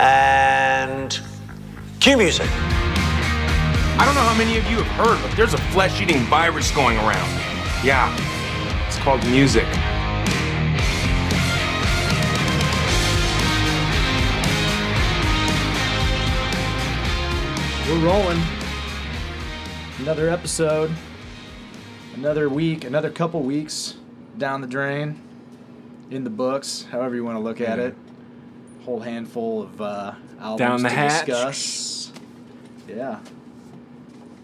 And cue music. I don't know how many of you have heard, but there's a flesh eating virus going around. Yeah, it's called music. We're rolling. Another episode. Another week. Another couple weeks down the drain. In the books, however you want to look at mm-hmm. it. Whole handful of uh, albums Down the to hatch. discuss. Yeah.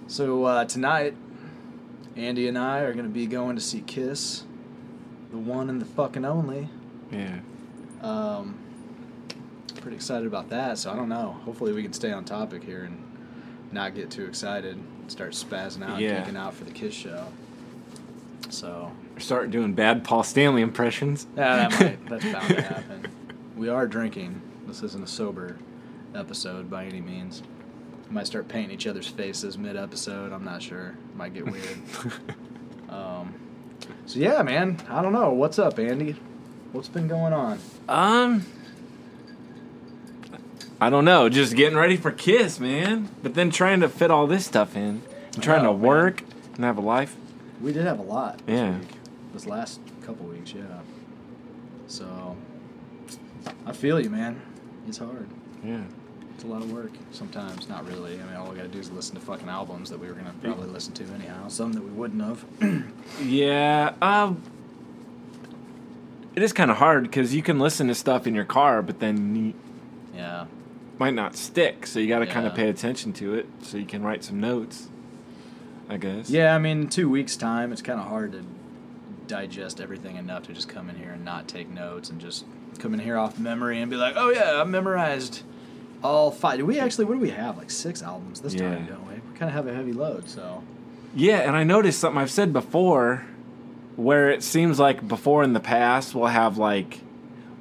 So uh, tonight, Andy and I are going to be going to see Kiss, the one and the fucking only. Yeah. Um, pretty excited about that. So I don't know. Hopefully we can stay on topic here and not get too excited. Start spazzing out, Yeah. and kicking out for the Kiss show. So Start doing bad Paul Stanley impressions. yeah, that might that's bound to happen. We are drinking. This isn't a sober episode by any means. We might start painting each other's faces mid episode. I'm not sure. Might get weird. um, so yeah, man. I don't know. What's up, Andy? What's been going on? Um, I don't know. Just getting ready for Kiss, man. But then trying to fit all this stuff in, and trying know, to man. work and have a life. We did have a lot. This Yeah. Week. This last couple weeks, yeah. So, I feel you, man. It's hard. Yeah. It's a lot of work sometimes. Not really. I mean, all we gotta do is listen to fucking albums that we were gonna probably listen to anyhow. Some that we wouldn't have. Yeah. Um. It is kind of hard because you can listen to stuff in your car, but then you yeah. might not stick. So you got to kind of pay attention to it so you can write some notes. I guess. Yeah, I mean, two weeks' time, it's kind of hard to digest everything enough to just come in here and not take notes and just come in here off memory and be like, oh yeah, I memorized all five. Do we actually? What do we have? Like six albums this time, don't we? We kind of have a heavy load, so. Yeah, and I noticed something I've said before where it seems like before in the past we'll have like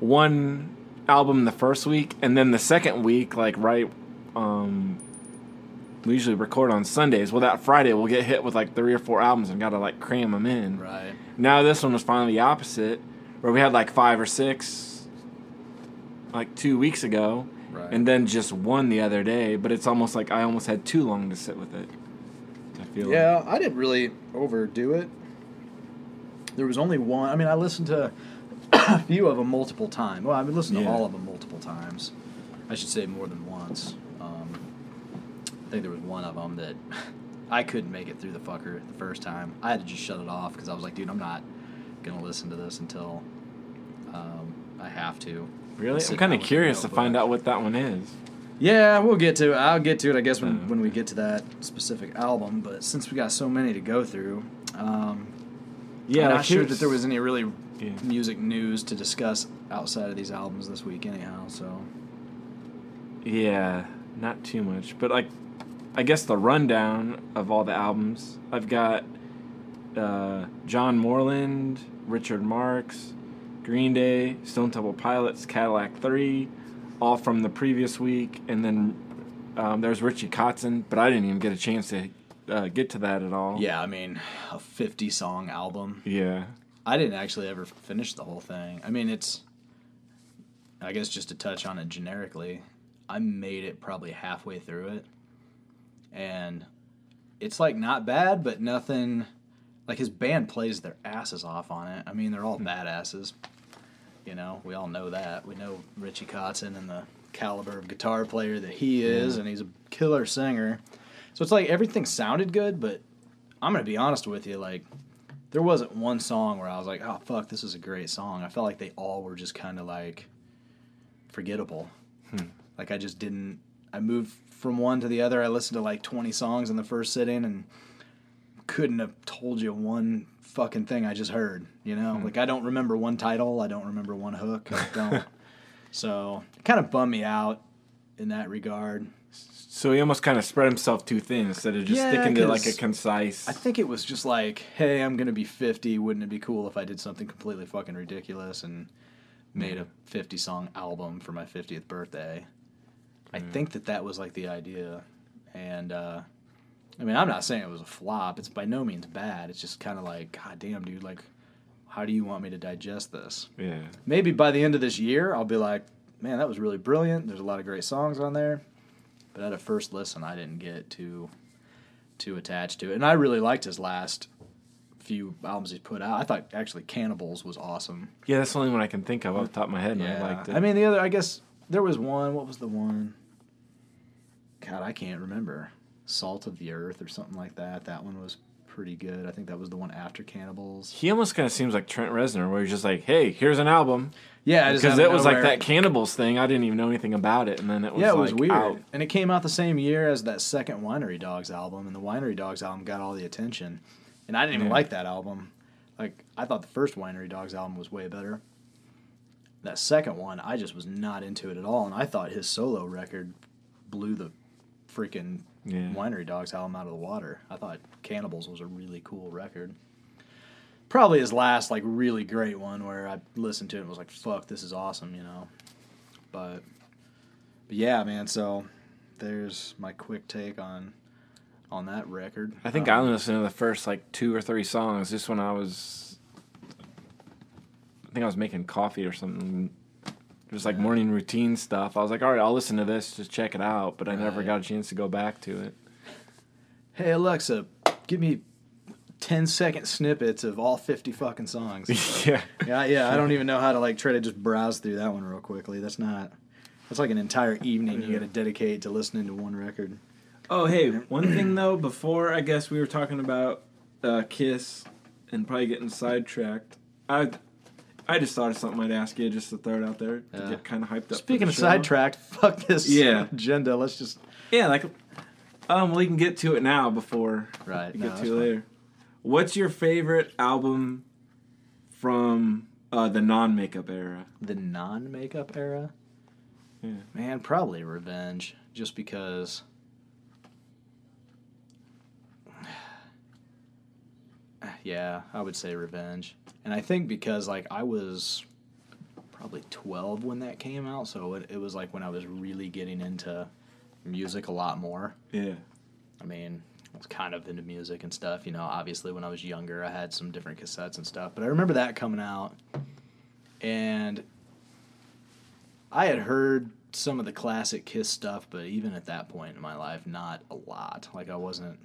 one album the first week and then the second week like right um we usually record on Sundays. Well, that Friday we'll get hit with like three or four albums and got to like cram them in. Right. Now this one was finally the opposite where we had like five or six like 2 weeks ago Right. and then just one the other day, but it's almost like I almost had too long to sit with it. I feel like. Yeah, I didn't really overdo it. There was only one. I mean, I listened to a few of them multiple times. Well, I've listened to Yeah. all of them multiple times. I should say more than once. Um, I think there was one of them that I couldn't make it through the fucker the first time. I had to just shut it off because I was like, dude, I'm not gonna listen to this until um, I have to. Really? I'm kind of with a curious to find out what that one is. Yeah, we'll get to it. I'll get to it, I guess, when, Oh, when we get to that specific album. But since we got so many to go through, um, Yeah, I'm not sure that there was any really Yeah. music news to discuss outside of these albums this week, anyhow. So Yeah, not too much, but like, I guess the rundown of all the albums I've got: uh, John Moreland, Richard Marx, Green Day, Stone Temple Pilots, Cadillac Three, all from the previous week, and then um, there's Richie Kotzen, but I didn't even get a chance to uh, get to that at all. yeah, I mean, a 50 song album. Yeah. I didn't actually ever finish the whole thing. I mean, it's. I guess just to touch on it generically, I made it probably halfway through it, and it's like not bad, but nothing. Like his band plays their asses off on it. I mean, they're all badasses. You know, we all know that. We know Richie Kotzen and the caliber of guitar player that he is, and he's a killer singer. So it's like everything sounded good, but I'm gonna be honest with you, like there wasn't one song where I was like, oh fuck, this is a great song. I felt like they all were just kind of like forgettable. Hmm. Like I just didn't. I moved from one to the other. I listened to like 20 songs in the first sitting and couldn't have told you one fucking thing I just heard. You know, like I don't remember one title. I don't remember one hook. I don't. so it kind of bummed me out in that regard. So he almost kind of spread himself too thin instead of just Yeah, sticking to like a concise. I think it was just like, hey, I'm gonna be 50. Wouldn't it be cool if I did something completely fucking ridiculous and made a 50 song album for my 50th birthday? I think that that was like the idea, and uh, I mean, I'm not saying it was a flop. It's by no means bad. It's just kind of like, god damn, dude, like, how do you want me to digest this? yeah. Maybe by the end of this year, I'll be like, man, that was really brilliant. There's a lot of great songs on there, but at a first listen, I didn't get too too attached to it. And I really liked his last few albums he put out. I thought actually Cannibals was awesome. Yeah, that's the only one I can think of off the top of my head, and I liked it. I mean, the other, I guess there was one. What was the one? God, I can't remember. Salt of the Earth or something like that. That one was pretty good. I think that was the one after Cannibals. he almost kind of seems like Trent Reznor, where he's just like, "Hey, here's an album," Yeah, because it was like that Cannibals thing. I didn't even know anything about it, and then it was yeah, it was like, weird. out. And it came out the same year as that second Winery Dogs album, and the Winery Dogs album got all the attention. And I didn't even Yeah. like that album. Like I thought the first Winery Dogs album was way better. That second one, I just was not into it at all, and I thought his solo record blew the freaking Yeah. Winery Dogs album out of the water. I thought Cannibals was a really cool record. Probably his last like really great one where I listened to it and was like, "Fuck, this is awesome," you know. But, but yeah, man. So there's my quick take on on that record. I think Um, I only listened to the first like two or three songs just when I was. I think I was making coffee or something. Just like morning routine stuff. I was like, all right, I'll listen to this, just check it out. But I never Right. got a chance to go back to it. Hey Alexa, give me 10 second snippets of all 50 fucking songs. yeah. yeah, yeah. I don't even know how to like try to just browse through that one real quickly. That's not. That's like an entire evening you got to dedicate to listening to one record. Oh, hey, one thing though, before I guess we were talking about uh, Kiss and probably getting sidetracked. I I just thought of something I'd ask you just to throw it out there to Yeah. get kind of hyped up. Speaking of show. sidetracked, fuck this Yeah. agenda. Let's just Yeah, like, um, we can get to it now before right. we no, get that's to it fine. later. What's your favorite album from uh, the non-makeup era? The non-makeup era, Yeah. man, probably Revenge, just because. Yeah, I would say Revenge, and I think because like I was probably twelve when that came out, so it, it was like when I was really getting into music a lot more. Yeah. I mean, I was kind of into music and stuff. You know, obviously when I was younger, I had some different cassettes and stuff. But I remember that coming out, and I had heard some of the classic Kiss stuff, but even at that point in my life, not a lot. Like I wasn't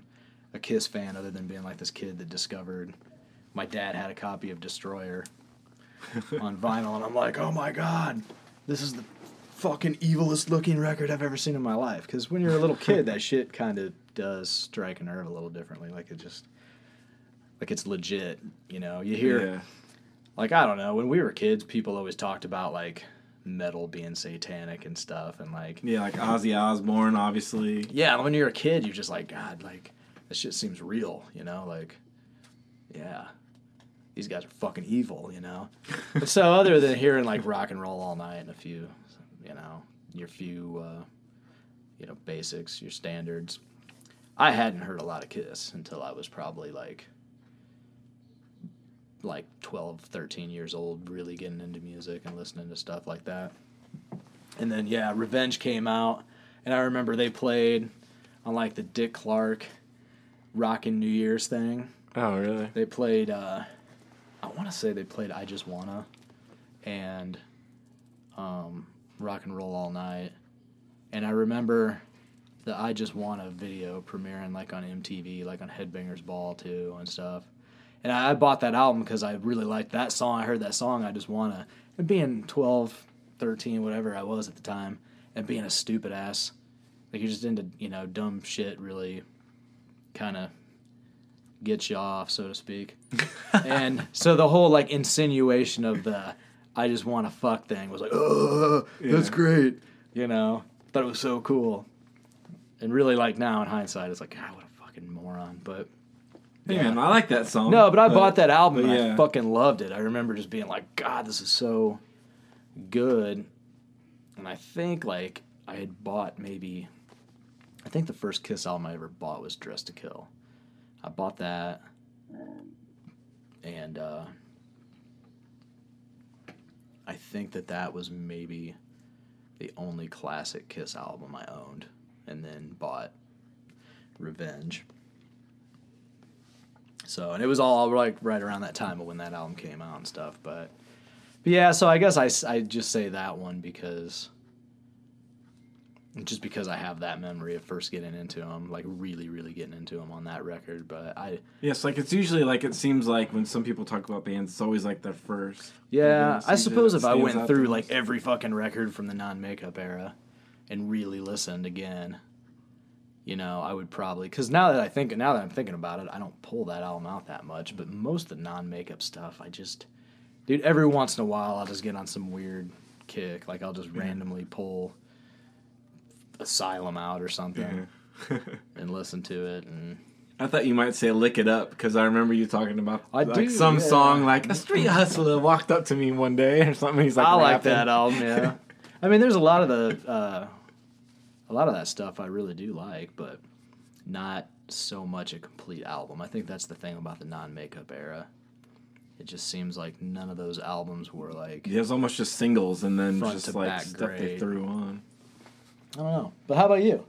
a Kiss fan, other than being like this kid that discovered my dad had a copy of Destroyer on vinyl, and I'm like, oh my god, this is the fucking evilest looking record I've ever seen in my life. Because when you're a little kid, that shit kind of does strike a nerve a little differently. Like it just, like it's legit. You know, you hear, Yeah. like I don't know, when we were kids, people always talked about like metal being satanic and stuff, and like Yeah, like Ozzy Osbourne, obviously. yeah, when you're a kid, you're just like, God, like this shit seems real. You know, like yeah. These guys are fucking evil, you know. So, other than hearing like rock and roll all night and a few, you know, your few, uh, you know, basics, your standards, I hadn't heard a lot of Kiss until I was probably like, like 12, 13 years old, really getting into music and listening to stuff like that. And then, yeah, Revenge came out, and I remember they played on like the Dick Clark Rockin' New Year's thing. Oh, really? They played. Uh, I want to say they played "I Just Wanna" and um, "Rock and Roll All Night," and I remember the "I Just Wanna" video premiering like on MTV, like on Headbangers Ball too and stuff. And I, I bought that album because I really liked that song. I heard that song, "I Just Wanna," and being 12, 13, whatever I was at the time, and being a stupid ass, like you're just into you know dumb shit, really, kind of gets you off, so to speak. and so the whole like insinuation of the I just want to fuck thing was like, oh, that's Yeah. great. You know, thought it was so cool. And really, like now in hindsight, it's like, God, what a fucking moron. But Yeah. man, I like that song. no, but I bought that album and yeah. I fucking loved it. I remember just being like, God, this is so good. And I think like I had bought maybe, I think the first Kiss album I ever bought was Dress to Kill. I bought that, and uh, I think that that was maybe the only classic Kiss album I owned, and then bought Revenge. So, and it was all like right around that time when that album came out and stuff. But, But yeah, so I guess I, I just say that one because just because I have that memory of first getting into them, like really, really getting into them on that record. But I, Yes, like it's usually like it seems like when some people talk about bands, it's always like their first. yeah, I suppose if I went through like most. every fucking record from the non-makeup era and really listened again, you know, I would probably because now that I think now that I'm thinking about it, I don't pull that album out that much. But most of the non-makeup stuff, I just, dude, every once in a while I'll just get on some weird kick, like I'll just randomly pull Asylum out or something and listen to it and. I thought you might say "Lick It Up" because I remember you talking about I like do, some yeah. song like a street hustler walked up to me one day or something. He's like, I like that album. Yeah, I mean, there's a lot of the, uh, a lot of that stuff I really do like, but not so much a complete album. I think that's the thing about the non-makeup era. It just seems like none of those albums were like Yeah, it's almost just singles and then just like stuff they threw on. I don't know. But how about you?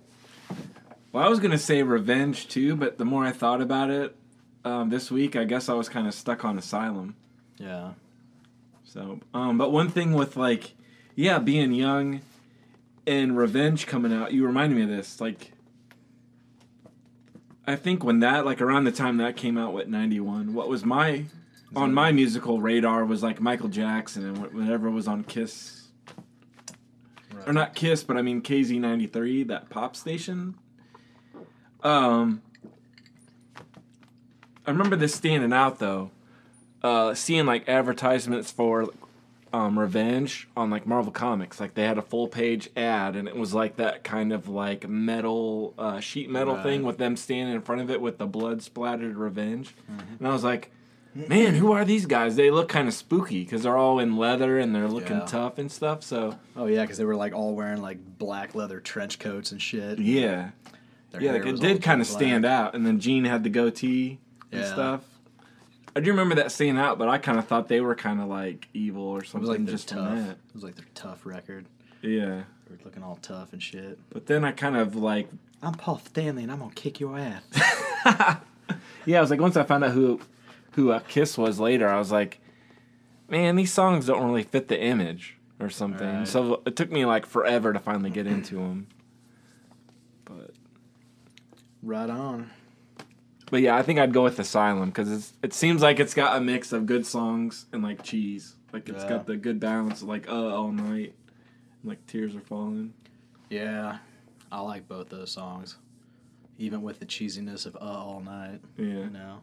Well, I was gonna say Revenge too, but the more I thought about it um, this week, I guess I was kind of stuck on Asylum. Yeah, So, um, but one thing with like, yeah, being young and Revenge coming out, you reminded me of this. Like, I think when that, like, around the time that came out, what ninety one, what was my on my musical radar was like Michael Jackson and whatever was on Kiss, or not Kiss, but I mean KZ ninety three, that pop station. Um, I remember this standing out though uh, seeing like advertisements for um, Revenge on like Marvel Comics. Like they had a full page ad, and it was like that kind of like metal uh, sheet metal Right. thing with them standing in front of it with the blood splattered Revenge. And I was like, man, who are these guys? They look kind of spooky because they're all in leather and they're looking Yeah. tough and stuff. So Oh yeah, because they were like all wearing like black leather trench coats and shit. yeah, Their yeah, like it did kind of stand out. And then Gene had the goatee and Yeah. stuff. I do remember that standing out, but I kind of thought they were kind of like evil or something. It something was like just from tough. that. It was like their tough record. Yeah. They were looking all tough and shit. But then I kind of like, I'm Paul Stanley and I'm gonna kick your ass. yeah, I was like, once I found out who who uh, Kiss was later, I was like, man, these songs don't really fit the image or something. Right. So it took me like forever to finally get into them. But right on. but yeah, I think I'd go with Asylum because it's it seems like it's got a mix of good songs and like cheese. Like it's Yeah. got the good balance of like uh all night, and, like tears are falling. Yeah, I like both those songs, even with the cheesiness of "Uh All Night." Yeah. You know,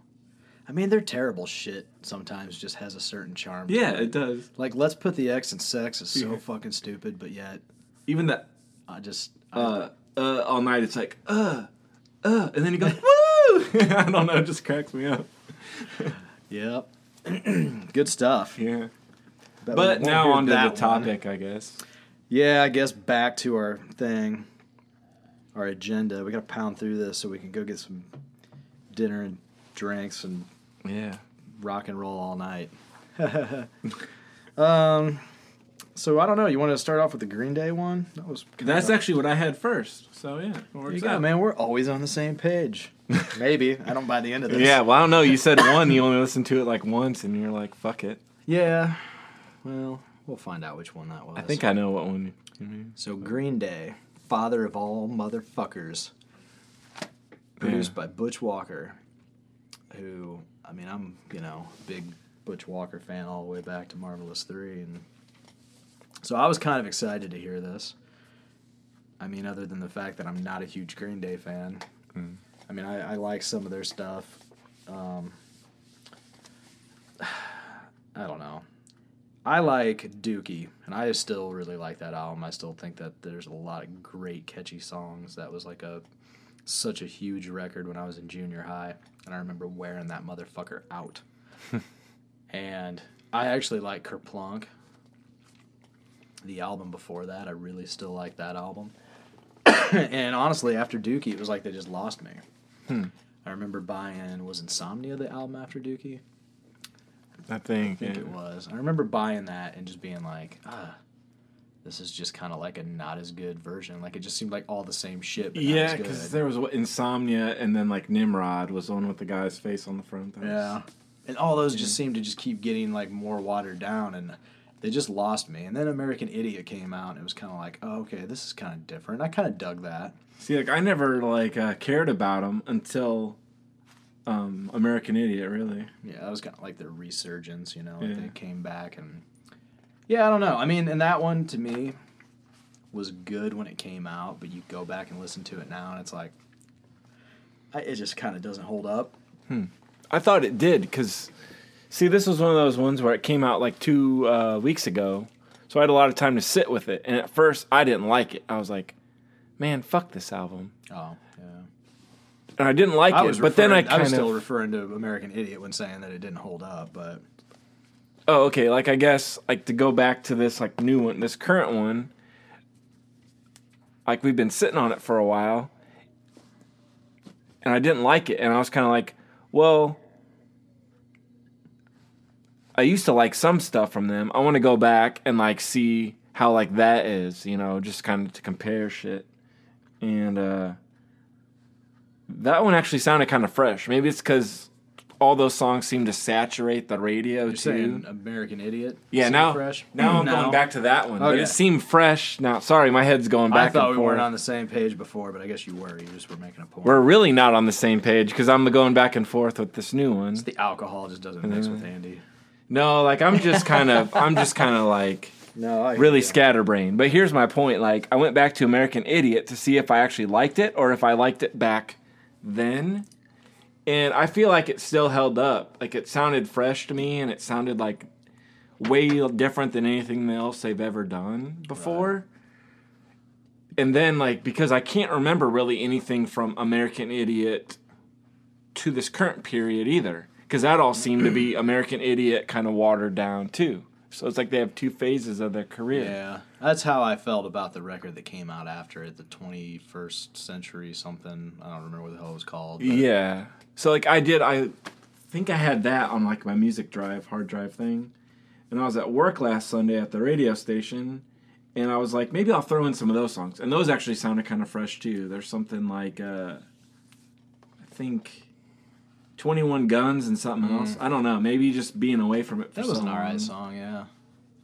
I mean, they're terrible shit. Sometimes just has a certain charm. to Yeah, it. it does. Like "Let's Put the X in Sex" is so fucking stupid, but yet Even that I just uh, uh, all night. It's like, uh, uh, and then he goes, woo! I don't know, it just cracks me up. yep, good stuff. Yeah. We But now hear on to the that one. topic, I guess. Yeah, I guess back to our thing, our agenda. We got to pound through this so we can go get some dinner and drinks and Yeah. rock and roll all night. um, so I don't know. You want to start off with the Green Day one? That was That's actually what I had first. So yeah. There you go, out. man. We're always on the same page. Maybe I don't buy the end of this. Yeah, well, I don't know. You said one, you only listened to it like once, and you're like, fuck it. Yeah. Well, we'll find out which one that was. I think I know what one you mean. So Green Day, father of all motherfuckers, produced Yeah. by Butch Walker, who I mean I'm you know big Butch Walker fan all the way back to Marvelous Three, and so I was kind of excited to hear this. I mean, other than the fact that I'm not a huge Green Day fan, Mm. I mean I, I like some of their stuff. Um, I don't know. I like Dookie, and I still really like that album. I still think that there's a lot of great, catchy songs. That was like a such a huge record when I was in junior high, and I remember wearing that motherfucker out. and I actually like Kerplunk. The album before that, I really still like that album. and honestly, after Dookie, it was like they just lost me. Hmm. I remember buying was Insomniac the album after Dookie. I think. I think yeah. it was. I remember buying that and just being like, ah, this is just kind of like a not as good version. Like it just seemed like all the same shit. But Yeah, because there was Insomniac, and then like Nimrod was on with the guy's face on the front. That yeah, and all those just seemed to just keep getting like more watered down. And they just lost me. And then American Idiot came out, and it was kind of like, oh, okay, this is kind of different. I kind of dug that. See, like I never like uh, cared about them until um, American Idiot. Really, Yeah, that was kind of like their resurgence, you know. Yeah. Like they came back and yeah, I don't know. I mean, and that one to me was good when it came out, but you go back and listen to it now, and it's like it just kind of doesn't hold up. I thought it did because, see, this was one of those ones where it came out like two uh, weeks ago, so I had a lot of time to sit with it. And at first, I didn't like it. I was like, "Man, fuck this album," Oh, yeah. and I didn't like I it. But then I I kind was of still referring to American Idiot when saying that it didn't hold up, but Oh, okay. Like I guess like to go back to this like new one, this current one. Like we've been sitting on it for a while, and I didn't like it, and I was kind of like, well, I used to like some stuff from them. I want to go back and like see how like that is, you know, just kind of to compare shit, and uh that one actually sounded kind of fresh. Maybe it's because all those songs seem to saturate the radio you're too. American Idiot. Yeah, now fresh. now I'm No. going back to that one. Oh, but it seemed fresh. Now, sorry, my head's going back. I thought we forth. weren't on the same page before, but I guess you were. You just were making a point. We're really not on the same page because I'm going back and forth with this new one. the alcohol just doesn't mix with mm-hmm. Andy. No, like I'm just kind of I'm just kind of like No, really scatterbrained. But here's my point: like I went back to American Idiot to see if I actually liked it or if I liked it back then. And I feel like it still held up. Like it sounded fresh to me, and it sounded like way different than anything else they've ever done before. And then, like, because I can't remember really anything from American Idiot to this current period either, because that all seemed to be American Idiot kind of watered down too. So it's like they have two phases of their career. Yeah, that's how I felt about the record that came out after it, the 21st century something. I don't remember what the hell it was called. Yeah. So like I did I think I had that on like my music drive, hard drive thing. And I was at work last Sunday at the radio station and I was like maybe I'll throw in some of those songs. And those actually sounded kind of fresh too. There's something like uh I think 21 Guns and something else. I don't know. Maybe just being away from it for Mm. That was an alright song, yeah.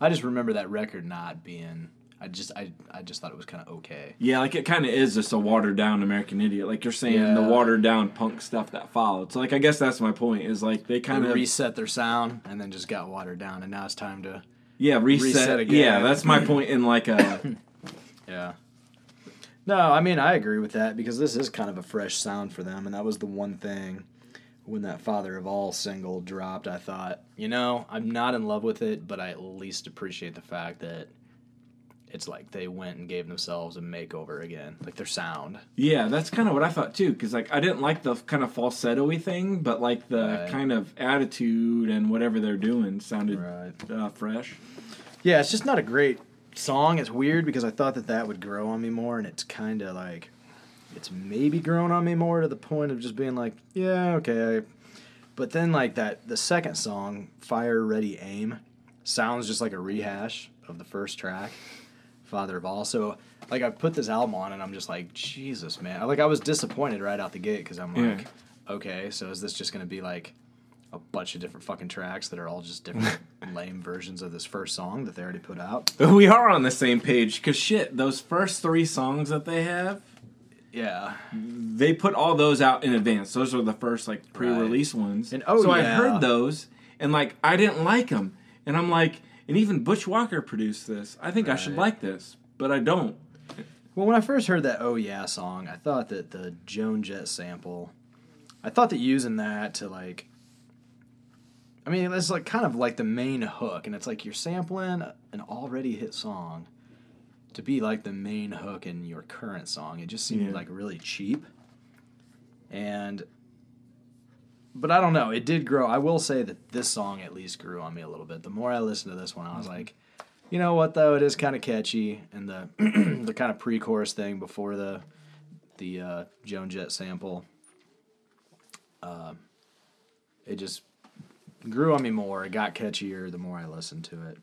I just remember that record not being. I just I I just thought it was kind of okay. Yeah, like it kind of is just a watered down American Idiot. Like you're saying, the watered down punk stuff that followed. So like I guess that's my point. Is like they kind of reset their sound and then just got watered down, and now it's time to Yeah, reset. Reset again. Yeah, that's my point in like a yeah. No, I mean I agree with that because this is kind of a fresh sound for them, and that was the one thing when that Father of All single dropped. I thought, you know, I'm not in love with it, but I at least appreciate the fact that it's like they went and gave themselves a makeover again, like their sound. Yeah, that's kind of what I thought too cuz like I didn't like the kind of falsetto-y thing, but like the Right. kind of attitude and whatever they're doing sounded Right. uh, fresh. Yeah, it's just not a great song. It's weird because I thought that that would grow on me more, and it's kind of like it's maybe grown on me more to the point of just being like, yeah, okay. But then like that, the second song, "Fire Ready Aim," sounds just like a rehash of the first track, "Father of All." So like I put this album on, and I'm just like, Jesus, man. Like I was disappointed right out the gate because I'm Yeah. like, okay, so is this just gonna be like a bunch of different fucking tracks that are all just different lame versions of this first song that they already put out. We are on the same page cuz shit, those first 3 songs that they have, Yeah. they put all those out in advance. Those are the first like pre-release ones. And, oh, so I heard those and like I didn't like them. And I'm like and even Butch Walker produced this. I think I should like this, but I don't. Well, when I first heard that "Oh Yeah" song, I thought that the Joan Jett sample, I thought that using that to like, I mean, it's like kind of like the main hook, and it's like you're sampling an already hit song to be like the main hook in your current song. It just seemed Yeah. like really cheap, and. But I don't know. It did grow. I will say that this song at least grew on me a little bit. The more I listened to this one, I was like, you know what though? It is kind of catchy, and the the kind of pre-chorus thing before the the uh, Joan Jett sample. Uh, it just grew on me more. It got catchier the more I listened to it.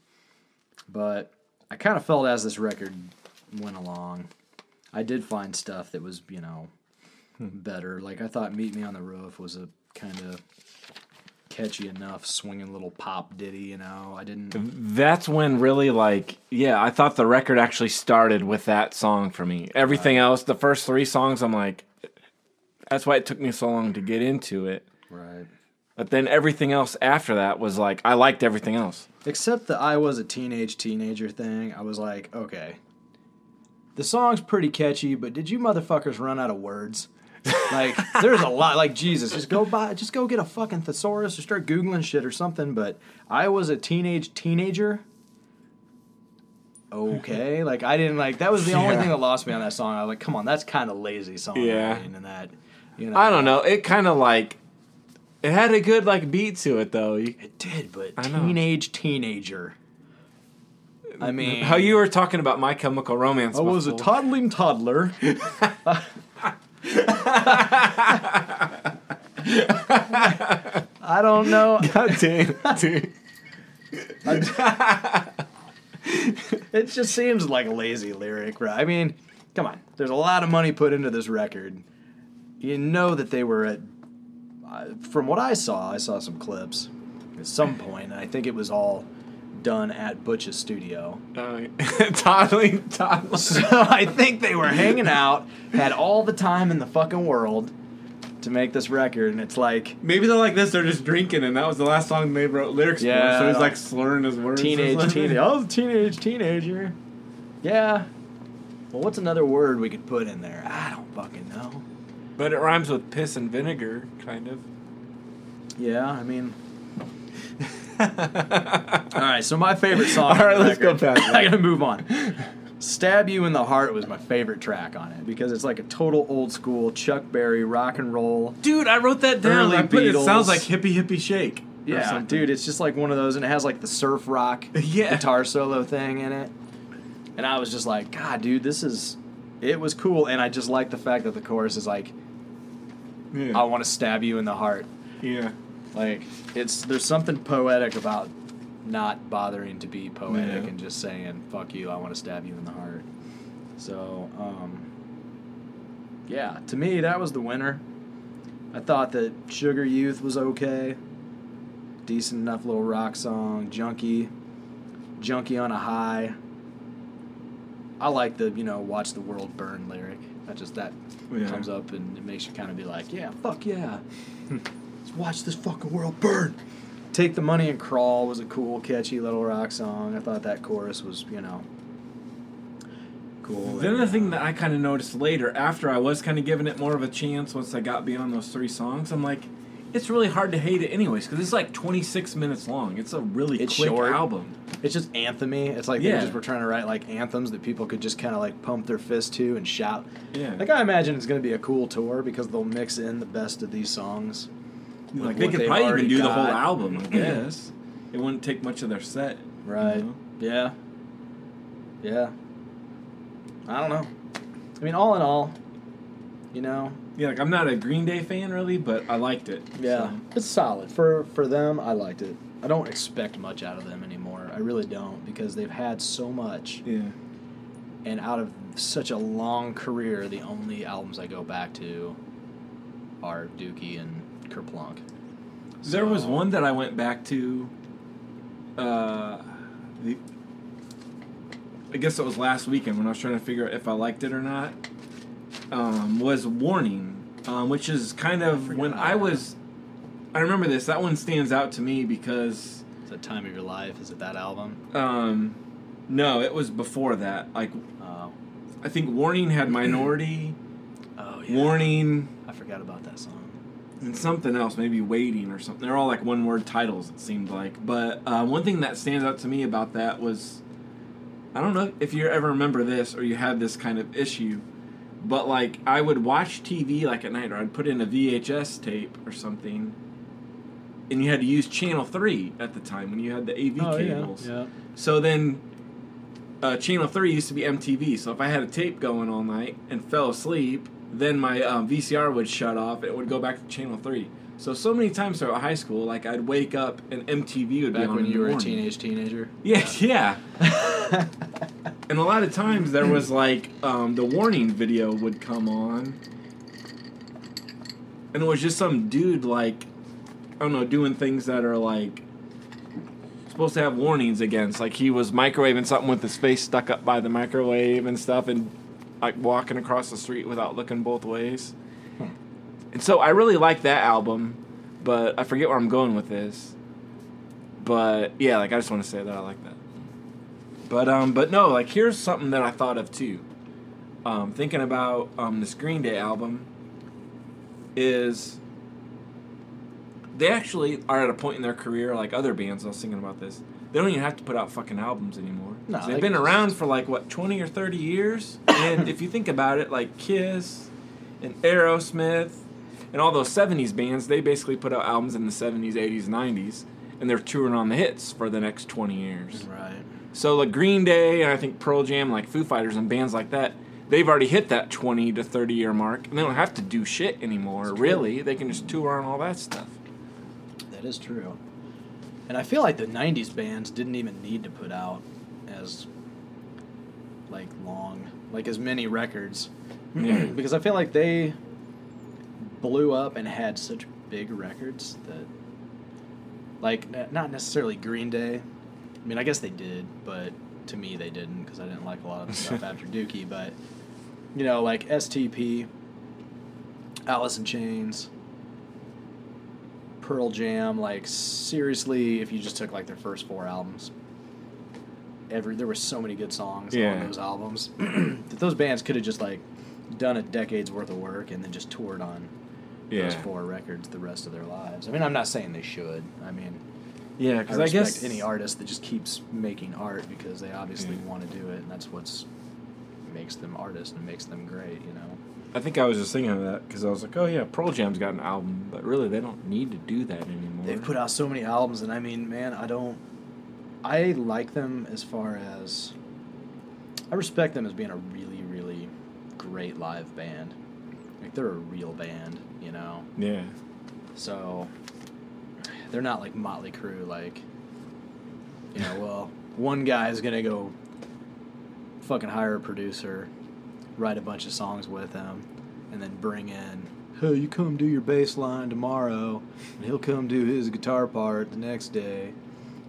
But I kind of felt as this record went along, I did find stuff that was you know better. Like I thought "Meet Me on the Roof" was a kind of catchy enough, swinging little pop ditty. You know, I didn't. That's when really like yeah, I thought the record actually started with that song for me. Everything else, the first three songs, I'm like, that's why it took me so long to get into it. Right. But then everything else after that was like I liked everything else. Except the I was a teenage teenager thing. I was like, okay, the song's pretty catchy, but did you motherfuckers run out of words? Like, there's a lot. Like, Jesus, just go buy, just go get a fucking thesaurus or start googling shit or something. But I was a teenage teenager. Okay, like I didn't like that was the only Yeah. thing that lost me on that song. I was like, come on, that's kind of lazy song. Yeah. and that, you know, I don't know. It kind of like it had a good like beat to it though. You, It did, but I know. teenage teenager. I mean, how you were talking about My Chemical Romance. I was a toddling toddler. I don't know. God damn, dude. It just seems like a lazy lyric, right? I mean, come on. There's a lot of money put into this record. You know that they were at. Uh, from what I saw, I saw some clips at some point, and I think it was all done at Butch's studio. Uh, toddling, toddling. So I think they were hanging out, had all the time in the fucking world to make this record, and it's like Maybe they're like this. They're just drinking, and that was the last song they wrote lyrics Yeah, for. So he's like slurring his words. or teenage, teenage. I was a teenage teenager. Yeah. Well, what's another word we could put in there? I don't fucking know. But it rhymes with piss and vinegar, kind of. Yeah, I mean. All right, so my favorite song. All right, let's go record- past that. I gotta move on. "Stab You in the Heart" was my favorite track on it because it's like a total old school Chuck Berry rock and roll. Dude, I wrote that down. Early I put it sounds like hippie hippie shake. Yeah, dude, it's just like one of those, and it has like the surf rock Yeah. guitar solo thing in it. And I was just like, God, dude, this is. It was cool, and I just like the fact that the chorus is like, Yeah. "I want to stab you in the heart." yeah. Like, it's there's something poetic about not bothering to be poetic Yeah. and just saying, "Fuck you, I want to stab you in the heart." So, um, yeah, to me that was the winner. I thought that Sugar Youth was okay, decent enough little rock song. Junkie, Junkie on a high. I like the you know watch the world burn lyric. That just that Yeah. comes up and it makes you kind of be like, yeah, fuck yeah. Let's watch this fucking world burn. Take the Money and Crawl was a cool, catchy little rock song. I thought that chorus was, you know, cool. Then the thing that I kind of noticed later, after I was kind of giving it more of a chance once I got beyond those three songs, I'm like, it's really hard to hate it anyways because it's like 26 minutes long. It's a really It's quick short. album. It's just anthemy. It's like they Yeah. just were trying to write like anthems that people could just kind of like pump their fist to and shout. Yeah. Like I imagine it's going to be a cool tour because they'll mix in the best of these songs. Like they could probably even do the whole album, I guess. it wouldn't take much of their set. you Right. know? Yeah. Yeah. I don't know. I mean, all in all, you know, Yeah, like I'm not a Green Day fan really, but I liked it. yeah, so. it's solid for for them. I liked it. I don't expect much out of them anymore. I really don't because they've had so much, Yeah. and out of such a long career, the only albums I go back to are Dookie and Kerplunk. There was one that I went back to. Uh, the, I guess it was last weekend when I was trying to figure out if I liked it or not. Um, was Warning, um, which is kind of forgot when I was. I remember this. That one stands out to me because. Is that Time of Your Life? Is it that album? Um, no, it was before that. Like Oh, I think Warning had Minority, oh yeah. Warning, I forgot about that song. And something else, maybe waiting or something. They're all like one word titles, it seemed like. But uh, one thing that stands out to me about that was I don't know if you ever remember this or you had this kind of issue, but like I would watch TV like at night or I'd put in a VHS tape or something. And you had to use channel three at the time when you had the AV Oh yeah, cables. yeah. So then, uh, channel three used to be MTV. So if I had a tape going all night and fell asleep, then my um, VCR would shut off it would go back to channel three. So so many times throughout high school, like I'd wake up and MTV would be Back on when you were a teenage teenager. Yeah, yeah. and a lot of times there was like um, the warning video would come on, and it was just some dude like I don't know, doing things that are like supposed to have warnings against. Like he was microwaving something with his face stuck up by the microwave and stuff, and like walking across the street without looking both ways. And so I really like that album, but I forget where I'm going with this. But yeah, like I just want to say that I like that. But um, but no, like here's something that I thought of too. Um, thinking about um this Green Day album is they actually are at a point in their career like other bands. I was thinking about this. They don't even have to put out fucking albums anymore. No, they've been around for like what twenty or thirty years. and if you think about it, like Kiss and Aerosmith and all those '70s bands, they basically put out albums in the '70s, '80s, '90s, and they're touring on the hits for the next twenty years. Right. So like Green Day and I think Pearl Jam, like Foo Fighters and bands like that, they've already hit that 20 to 30 year mark, and they don't have to do shit anymore. Really, they can just tour on all that stuff. That is true. And I feel like the '90s bands didn't even need to put out as like long, like as many records, Yeah. Hmm. because I feel like they blew up and had such big records that, like, not necessarily Green Day. I mean, I guess they did, but to me they didn't because I didn't like a lot of the stuff after Dookie. But you know, like STP, Alice in Chains. Pearl Jam, like seriously, if you just took like their first four albums, every there were so many good songs Yeah. on those albums that those bands could have just like done a decade's worth of work and then just toured on those four records the rest of their lives. I mean, I'm not saying they should. I mean, Yeah, because I, respect guess any artist that just keeps making art because they obviously Yeah. want to do it, and that's what's makes them artists and makes them great. You know. I think I was just thinking of that because I was like, oh yeah, Pearl Jam's got an album, but really they don't need to do that anymore. They've put out so many albums, and I mean, man, I don't. I like them as far as. I respect them as being a really, really great live band. Like they're a real band, you know. Yeah. So they're not like Motley Crue, like. You know, well, one guy's gonna go. Fucking hire a producer, write a bunch of songs with him, and then bring in. Hey, you come do your bass line tomorrow, and he'll come do his guitar part the next day.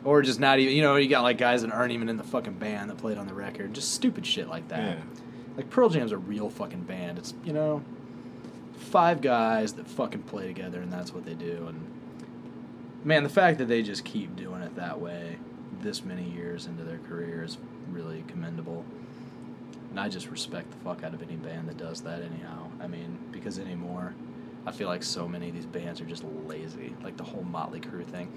Or just not even, you know, you got like guys that aren't even in the fucking band that played on the record. Just stupid shit like that. Yeah. Like Pearl Jam's a real fucking band. It's, you know, five guys that fucking play together and that's what they do. And man, the fact that they just keep doing it that way this many years into their career is really commendable. And I just respect the fuck out of any band that does that anyhow. I mean, because anymore, I feel like so many of these bands are just lazy. Like the whole Motley Crue thing.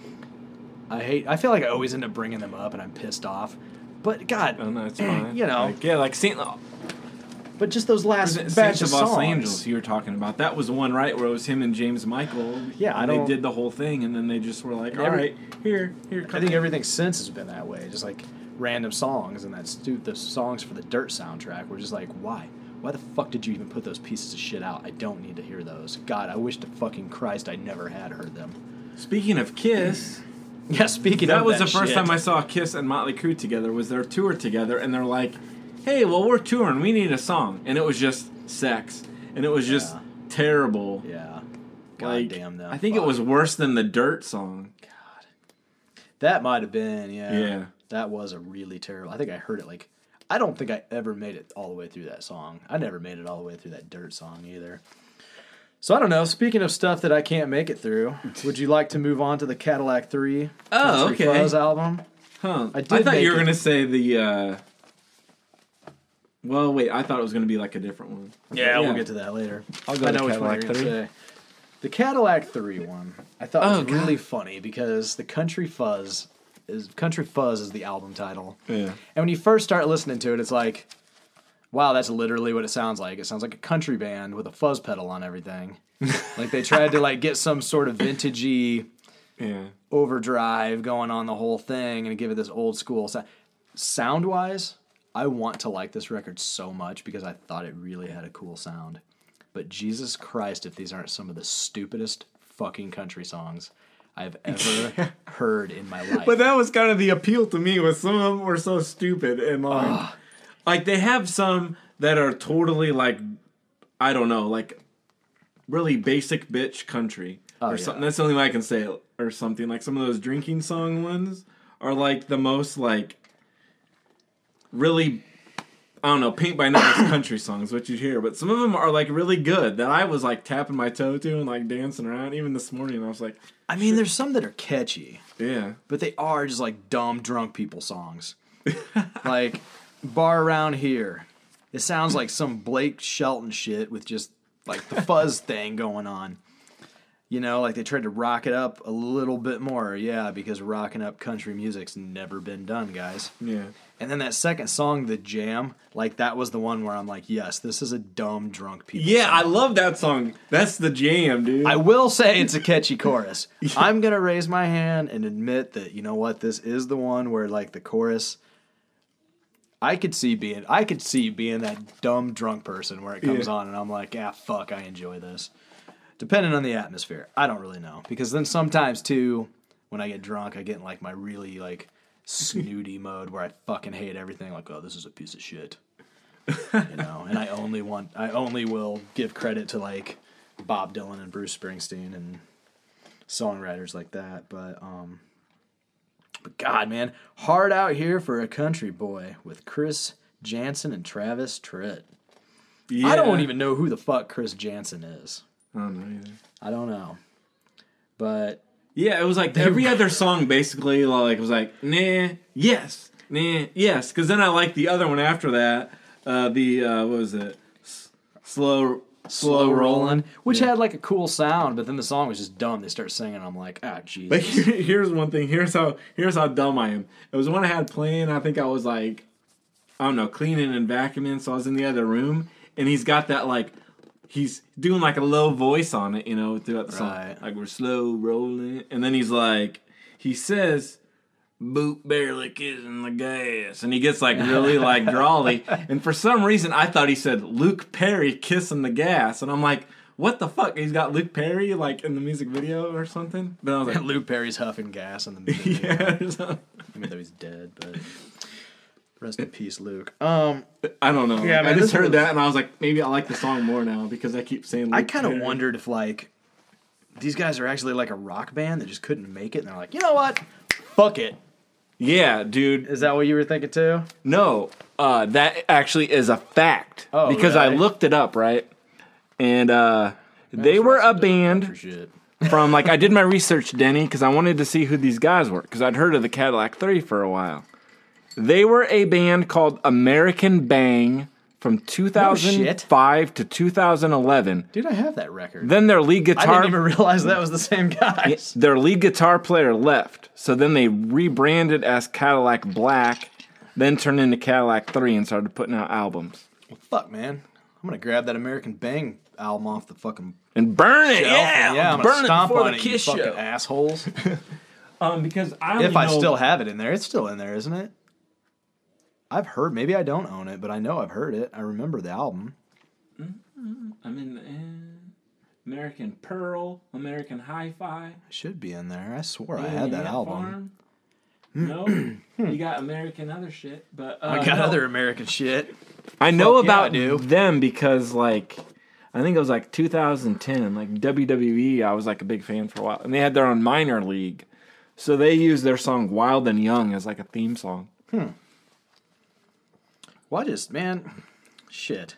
I hate. I feel like I always end up bringing them up, and I'm pissed off. But God, Oh no, it's fine. You know. like, yeah, like Saint, but just those last batch of Los songs. Angeles you were talking about. That was the one, right, where it was him and James Michael. Yeah, I and they don't- did the whole thing, and then they just were like, all every- right, here, here. I think everything since has been that way. Just like random songs, and that's the songs for the Dirt soundtrack were just like, why? Why the fuck did you even put those pieces of shit out? I don't need to hear those. God, I wish to fucking Christ I never had heard them. Speaking of Kiss, Yeah, speaking that of was that the first shit, time I saw Kiss and Motley Crue together. Was their tour together, and they're like, "Hey, well, we're touring. We need a song," and it was just sex, and it was just terrible. Yeah. God Like, damn them. I think it was worse than the Dirt song. God. That might have been, yeah. Yeah. That was a really terrible. I think I heard it like I don't think I ever made it all the way through that song. I never made it all the way through that dirt song either. So I don't know. Speaking of stuff that I can't make it through, would you like to move on to the Cadillac Three? Oh, Country okay. Fuzz album. Huh? I I, thought you were it- gonna say the. uh Well, wait. I thought it was gonna be like a different one. Yeah, we'll get to that later. I'll go I to know which one Cadillac you're gonna 3. say. The Cadillac Three one I thought Oh, was God. really funny because the Country Fuzz is Country Fuzz is the album title. Yeah. And when you first start listening to it, it's like, wow, that's literally what it sounds like. It sounds like a country band with a fuzz pedal on everything. like they tried to like get some sort of vintagey Yeah. overdrive going on the whole thing and give it this old school sound. Sound wise, I want to like this record so much because I thought it really had a cool sound. But Jesus Christ, if these aren't some of the stupidest fucking country songs I've ever heard in my life. But that was kind of the appeal to me. Was some of them were so stupid and like, ah. Like they have some that are totally like, I don't know, like really basic bitch country. Oh, or yeah. something. That's the only way I can say it. Or something like some of those drinking song ones are like the most like really. I don't know, paint by numbers country songs, what you'd hear, but some of them are like really good that I was like tapping my toe to and like dancing around. Even this morning, I was like, I mean, there's some that are catchy, yeah, but they are just like dumb drunk people songs. like bar around here. It sounds like some Blake Shelton shit with just like the fuzz thing going on. You know, like they tried to rock it up a little bit more. Yeah, because rocking up country music's never been done, guys. yeah. And then that second song, The Jam, like that was the one where I'm like, yes, this is a dumb drunk people. Yeah, song. I love that song. That's the jam, dude. I will say it's a catchy chorus. I'm gonna raise my hand and admit that you know what this is the one where like the chorus. I could see being I could see being that dumb drunk person where it comes Yeah. on and I'm like, ah, fuck, I enjoy this. Depending on the atmosphere, I don't really know because then sometimes too, when I get drunk, I get in like my really like snooty mode where I fucking hate everything. Like, oh, this is a piece of shit, you know. And I only want I only will give credit to like Bob Dylan and Bruce Springsteen and songwriters like that. But um, but God, man, hard out here for a country boy with Chris Janson and Travis Tritt. yeah. I don't even know who the fuck Chris Janson is. I don't know either. I don't know, but Yeah, it was like every other song basically like was like nah, yes, nah, yes. Because then I liked the other one after that. Uh, the uh, what was it? S- slow, slow rolling, which had like a cool sound, but then the song was just dumb. They start singing, I'm like, ah, jeez. But here- here's one thing. Here's how here's how dumb I am. It was one I had playing. I think I was like, I don't know, cleaning and vacuuming. So I was in the other room, and he's got that like, he's doing like a low voice on it, you know, throughout the song. Like we're slow rolling, and then he's like, he says. Boot barely kissing the gas, and he gets like really like drawly. And for some reason, I thought he said Luke Perry kissing the gas, and I'm like, what the fuck? He's got Luke Perry like in the music video or something. But I was like, Luke Perry's huffing gas in the middle. yeah. I mean, though he's dead, but rest in peace, Luke. Um, I don't know. Yeah, I just heard was- that and I was like, maybe I like the song more now because I keep saying. I kind of wondered if like these guys are actually like a rock band that just couldn't make it, and they're like, you know what? Fuck it. Yeah, dude. Is that what you were thinking too? No, uh, that actually is a fact Oh, because I looked it up right, and uh, they were a band from like I did my research, Denny, because I wanted to see who these guys were because I'd heard of the Cadillac Three for a while. They were a band called American Bang from 2005 to 2011. Dude, I have that record. Then their lead guitar. I didn't even realize that was the same guy. their lead guitar player left. So then they rebranded as Cadillac Black, then turned into Cadillac 3 and started putting out albums. Fuck, man. I'm gonna grab that American Bang album off the fucking And burn it, shelf. yeah, yeah, I'm burn gonna it stomp on the it, you fucking show. assholes. Um, because I if I know- still have it in there, it's still in there, isn't it? I've heard. Maybe I don't own it, but I know I've heard it. I remember the album. I'm in uh, American Pearl, American Hi-Fi. It should be in there. I swore I had that Ant album. Farm. No, you got American other shit, but uh, I got no. other American shit. I know Fuck yeah, I about them because like I think it was like 2010, like WWE. I was like a big fan for a while, and they had their own minor league, so they used their song "Wild and Young" as like a theme song. Well, I just man, shit.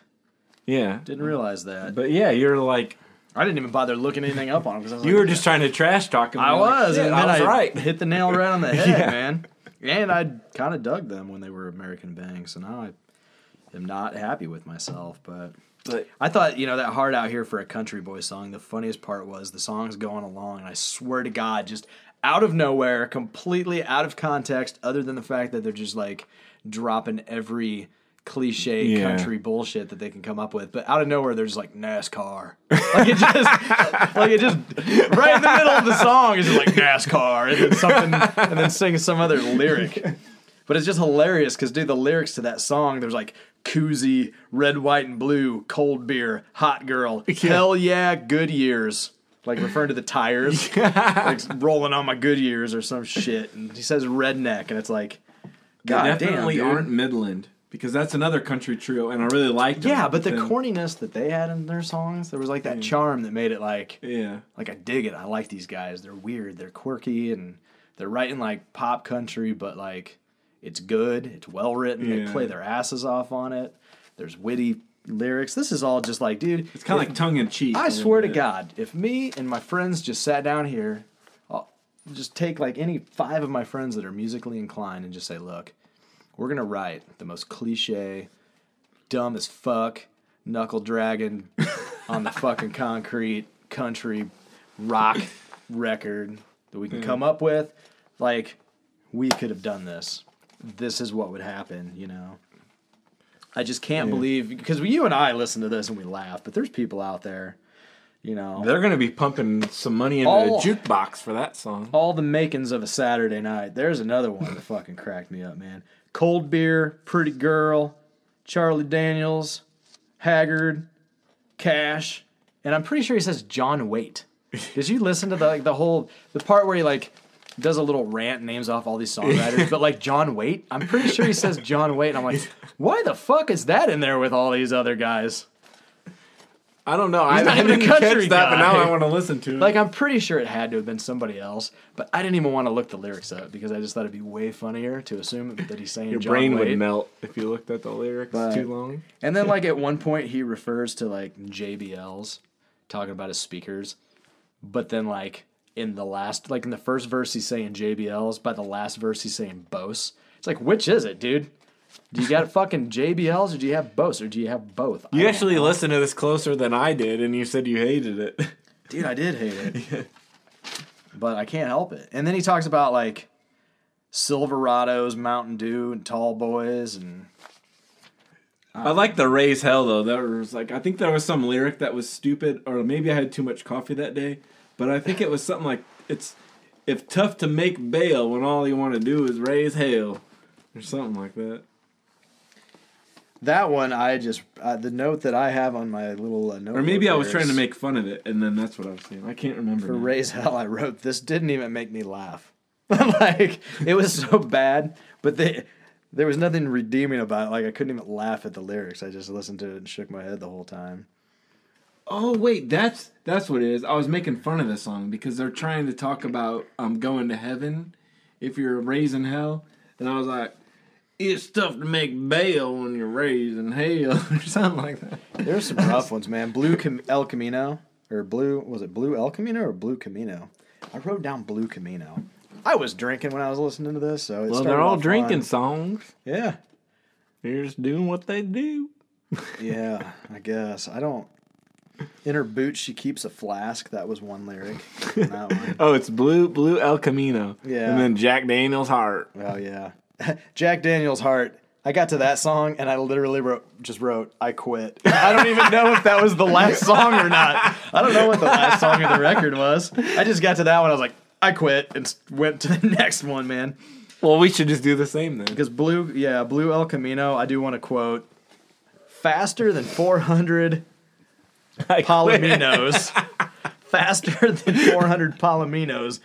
Yeah, Didn't realize that. but yeah, you're like I didn't even bother looking anything up on them because you like, were just trying to trash talk them. I like, was, "Shit, and I then was I right. hit the nail right on the head, Yeah. man. And I kind of dug them when they were American Bang, so now I am not happy with myself. But But I thought, you know, that hard out here for a country boy song. The funniest part was the song's going along, and I swear to God, just out of nowhere, completely out of context, other than the fact that they're just like dropping every cliche Yeah. country bullshit that they can come up with. But out of nowhere, they're just like NASCAR, like it just, like it just right in the middle of the song is just like NASCAR, and then something, and then sing some other lyric. But it's just hilarious because, dude, the lyrics to that song, there's like koozie, red, white, and blue, cold beer, hot girl, hell yeah, good years. Like referring to the tires, like rolling on my good years or some shit. And he says redneck, and it's like, God definitely damn, dude. aren't Midland. Because that's another country trio, and I really liked them. Yeah, but the then- corniness that they had in their songs, there was like that charm that made it like Yeah, like I dig it. I like these guys. They're weird. They're quirky and they're writing like pop country, but like it's good. It's well written. They play their asses off on it. There's witty lyrics. This is all just like, dude. it's kind of like tongue in cheek. I swear to God, if me and my friends just sat down here, I'll just take like any five of my friends that are musically inclined and just say, look, we're gonna write the most cliche, dumb as fuck, knuckle dragon on the fucking concrete country rock record that we can come up with. Like, we could have done this. This is what would happen, you know. I just can't believe because you and I listen to this and we laugh, but there's people out there, you know, They're gonna be pumping some money into All- a jukebox for that song. all the makings of a Saturday night. There's another one that fucking cracked me up, man. Cold beer, pretty girl, Charlie Daniels, Haggard, Cash, and I'm pretty sure he says John Waite. Did you listen to the like the whole the part where he like does a little rant, and names off all these songwriters, but like John Waite? I'm pretty sure he says John Waite. And I'm like, why the fuck is that in there with all these other guys? I don't know. I, not I even a didn't country catch that, but now. I want to listen to it. Like I'm pretty sure it had to have been somebody else, but I didn't even want to look the lyrics up because I just thought it'd be way funnier to assume that he's saying your John brain Waite. would melt if you looked at the lyrics But- too long. And then like at one point he refers to like JBLs, talking about his speakers, but then like in the last like in the first verse he's saying JBLs, by the last verse he's saying Bose. It's like which is it, dude? Do you got fucking JBLs or do you have Bose or do you have both? You actually listened to this closer than I did, and you said you hated it. Dude, I did hate it. but I can't help it. And then he talks about like Silverados, Mountain Dew, and Tall Boys, and I like the raise hell though. There was like I think there was some lyric that was stupid, or maybe I had too much coffee that day. But I think it was something like it's if tough to make bail when all you want to do is raise hell, or something like that. That one I just uh, the note that I have on my little uh, note. Or maybe I was trying to make fun of it, and then that's what I was saying. I can't remember. for now. raise hell. I wrote this didn't even make me laugh. like it was so bad, but they. There was nothing redeeming about it. Like I couldn't even laugh at the lyrics. I just listened to it and shook my head the whole time. Oh wait, that's that's what it is. I was making fun of this song because they're trying to talk about um going to heaven if you're raising hell, and I was like, it's tough to make bail when you're raising hell or something like that. There's some rough ones, man. Blue Cam- El Camino or blue was it Blue El Camino or Blue Camino? I wrote down Blue Camino. I was drinking when I was listening to this, so it Well, they're all drinking fine. songs. Yeah, They're just doing what they do. yeah. I guess I don't. In her boot, she keeps a flask. That was one lyric. that one. Oh, it's blue, blue El Camino. Yeah. and then Jack Daniel's heart. Oh yeah, Jack Daniel's heart. I got to that song and I literally wrote, just wrote, "I quit." I don't even know if that was the last song or not. I don't know what the last song of the record was. I just got to that one. I was like, "I quit," and went to the next one, man. Well, we should just do the same then. Because blue, yeah, blue El Camino. I do want to quote: "Faster than 400 Palominos, faster than 400 Palominos."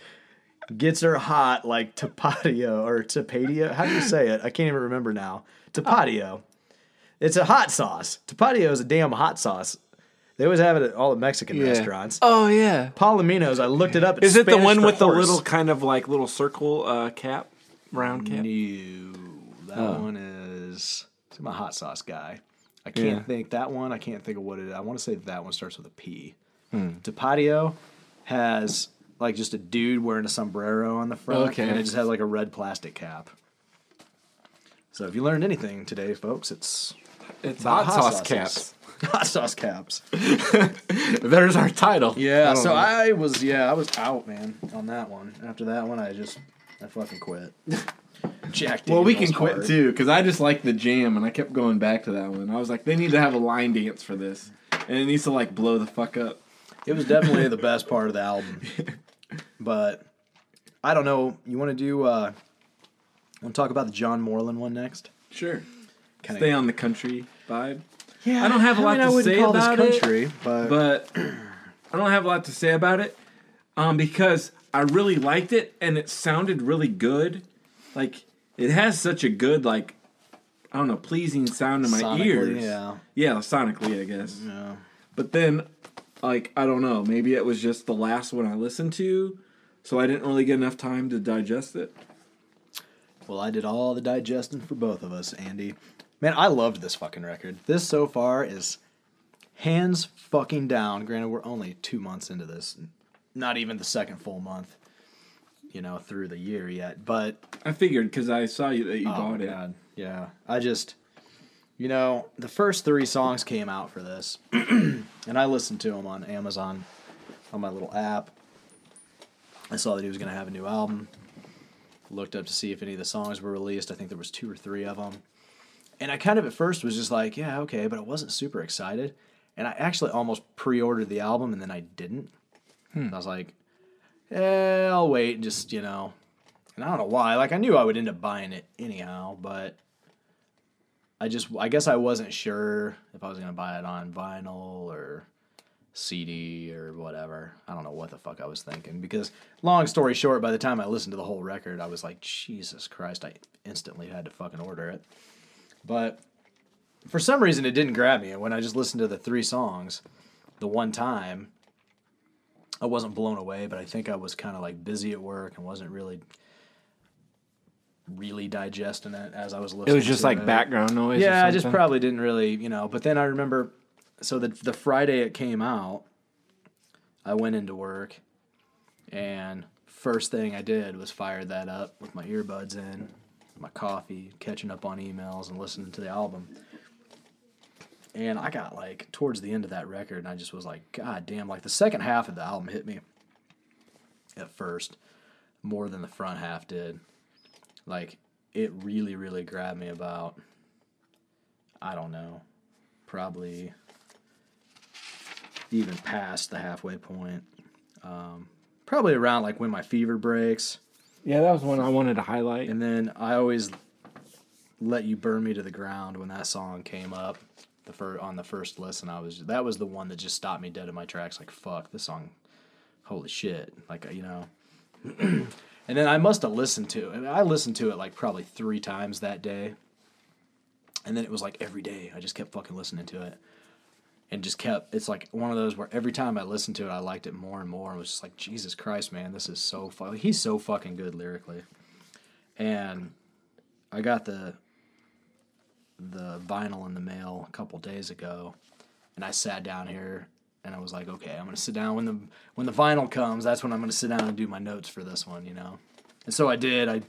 Gets her hot like Tapatío or Tapatío. How do you say it? I can't even remember now. Tapatío. It's a hot sauce. Tapatío is a damn hot sauce. They always have it at all the Mexican restaurants. Oh yeah. Palominos. I looked it up. It's Is it the one for with the horse. little kind of like little circle uh, cap, round cap? No, that Oh. one is. I'm a hot sauce guy. I can't Yeah. think that one. I can't think of what it is. I want to say that one starts with a P. Hmm. Tapatío has like just a dude wearing a sombrero on the front, Okay. and it just has like a red plastic cap. So if you learned anything today, folks, it's It's about hot, sauce sauces. caps. hot sauce caps. There's our title. Yeah, I so know. I was yeah, I was out, man, on that one. After that one, I just I fucking quit. Jack. Well, we can quit hard. too because I just like the jam, and I kept going back to that one. I was like, they need to have a line dance for this, and it needs to like blow the fuck up. It was definitely the best part of the album. But I don't know. You want to do? uh Want to talk about the John Moreland one next? Sure. Kinda- Stay on the country vibe, Yeah, I don't have a lot mean, to wouldn't say about this it, country, but, but I don't have a lot to say about it, um, because I really liked it and it sounded really good. Like it has such a good like I don't know, pleasing sound to my Sonically, ears. yeah. Yeah, sonically, I guess. Yeah. But then, like, I don't know, maybe it was just the last one I listened to, so I didn't really get enough time to digest it. Well, I did all the digesting for both of us, Andy. Man, I loved this fucking record. This so far is hands fucking down. Granted, we're only two months into this, not even the second full month, you know, through the year yet. But I figured because I saw you that you oh bought my it. god, yeah. I just, you know, the first three songs came out for this, and I listened to them on Amazon, on my little app. I saw that he was going to have a new album. Looked up to see if any of the songs were released. I think there was two or three of them. And I kind of at first was just like, yeah, okay, but I wasn't super excited. And I actually almost pre-ordered the album and then I didn't. I was like, eh, I'll wait and just, you know. And I don't know why. Like I knew I would end up buying it anyhow, but I just I guess I wasn't sure if I was gonna buy it on vinyl or CD or whatever. I don't know what the fuck I was thinking because long story short, by the time I listened to the whole record, I was like, Jesus Christ, I instantly had to fucking order it. But for some reason it didn't grab me and when I just listened to the three songs the one time I wasn't blown away, but I think I was kind of like busy at work and wasn't really really digesting it as I was listening. It was just like it. background noise. or Yeah, I just probably didn't really, you know. But then I remember, so the the Friday it came out, I went into work, and first thing I did was fire that up with my earbuds in, my coffee, catching up on emails, and listening to the album. And I got like towards the end of that record, and I just was like, God damn! Like the second half of the album hit me at first more than the front half did. Like it really, really grabbed me about I don't know, probably even past the halfway point. Um, probably around like when my fever breaks, Yeah, that was one I wanted to highlight. and then I always let you burn me to the ground when that song came up. The fir- on the first listen, I was that was the one that just stopped me dead in my tracks. Like fuck, this song, holy shit! Like you know. and then I must have listened to it. I listened to it like probably three times that day. And then it was like every day I just kept fucking listening to it. And just kept it's like one of those where every time I listened to it I liked it more and more and was just like, Jesus Christ, man, this is so fu-. he's so fucking good lyrically. And I got the the vinyl in the mail a couple days ago and I sat down here and I was like, okay, I'm gonna sit down when the when the vinyl comes. That's when I'm gonna sit down and do my notes for this one, you know. And so I did. I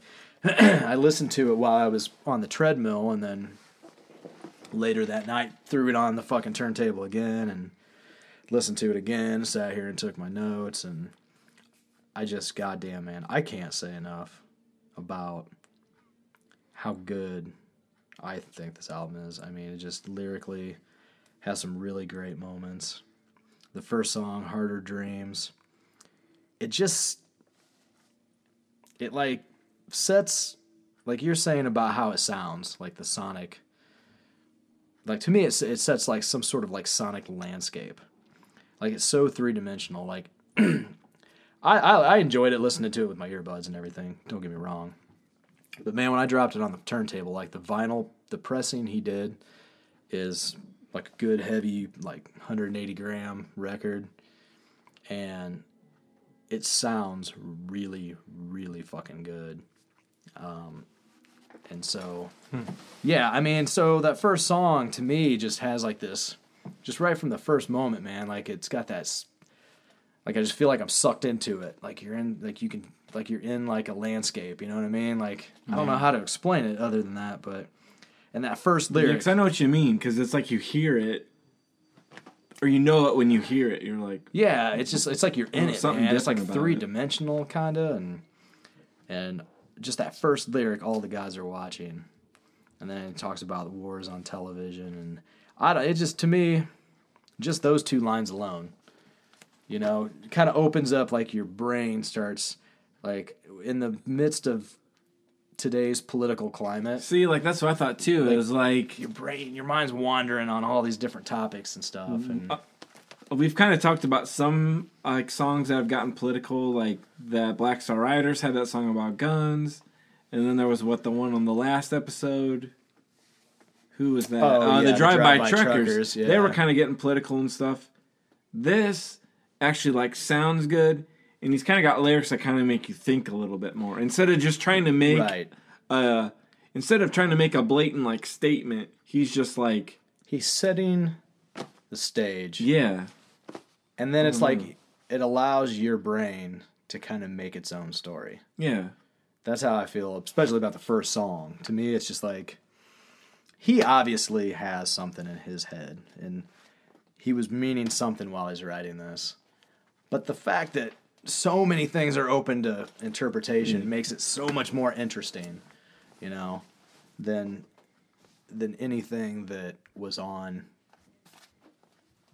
I listened to it while I was on the treadmill, and then later that night threw it on the fucking turntable again and listened to it again. Sat here and took my notes, and I just goddamn man, I can't say enough about how good I think this album is. I mean, it just lyrically has some really great moments the first song harder dreams it just it like sets like you're saying about how it sounds like the sonic like to me it, it sets like some sort of like sonic landscape. Like it's so three-dimensional like I, I i enjoyed it listening to it with my earbuds and everything don't get me wrong. But man when i dropped it on the turntable like the vinyl the pressing he did is like a good heavy like 180 gram record. And it sounds really really fucking good. Um and so hmm. yeah i mean so that first song to me just has like this just right from the first moment man like it's got that like i just feel like i'm sucked into it like you're in like you can like you're in like a landscape you know what i mean like i don't know how to explain it other than that but and that first Yeah, lyric 'cause I know what you mean because it's like you hear it, or you know it when you hear it. You're like, Yeah, it's just it's like you're in oh, it, something man. It's like different about it. three dimensional kind of, and and just that first lyric, all the guys are watching, and then it talks about wars on television, and I don't. It just to me, just those two lines alone, you know, kind of opens up like your brain starts like in the midst of today's political climate. see, like that's what I thought too. it was like Your brain, your mind's wandering on all these different topics and stuff, Mm-hmm. Uh, and we've kind of talked about some like songs that have gotten political, like that Black Star Riders had that song about guns, and then there was what the one on the last episode who was that? Oh, uh, yeah, the the drive-by, Drive-By truckers. Truckers, They were kind of getting political and stuff. This actually like sounds good, and he's kind of got lyrics that kind of make you think a little bit more instead of just trying to make Right. uh instead of trying to make a blatant like statement. He's just like, He's setting the stage. yeah, And then it's Mm-hmm. like it allows your brain to kind of make its own story. yeah, That's how I feel, especially about the first song. To me, it's just like he obviously has something in his head, and he was meaning something while he's writing this. But the fact that so many things are open to interpretation makes it so much more interesting, you know, than than anything that was on.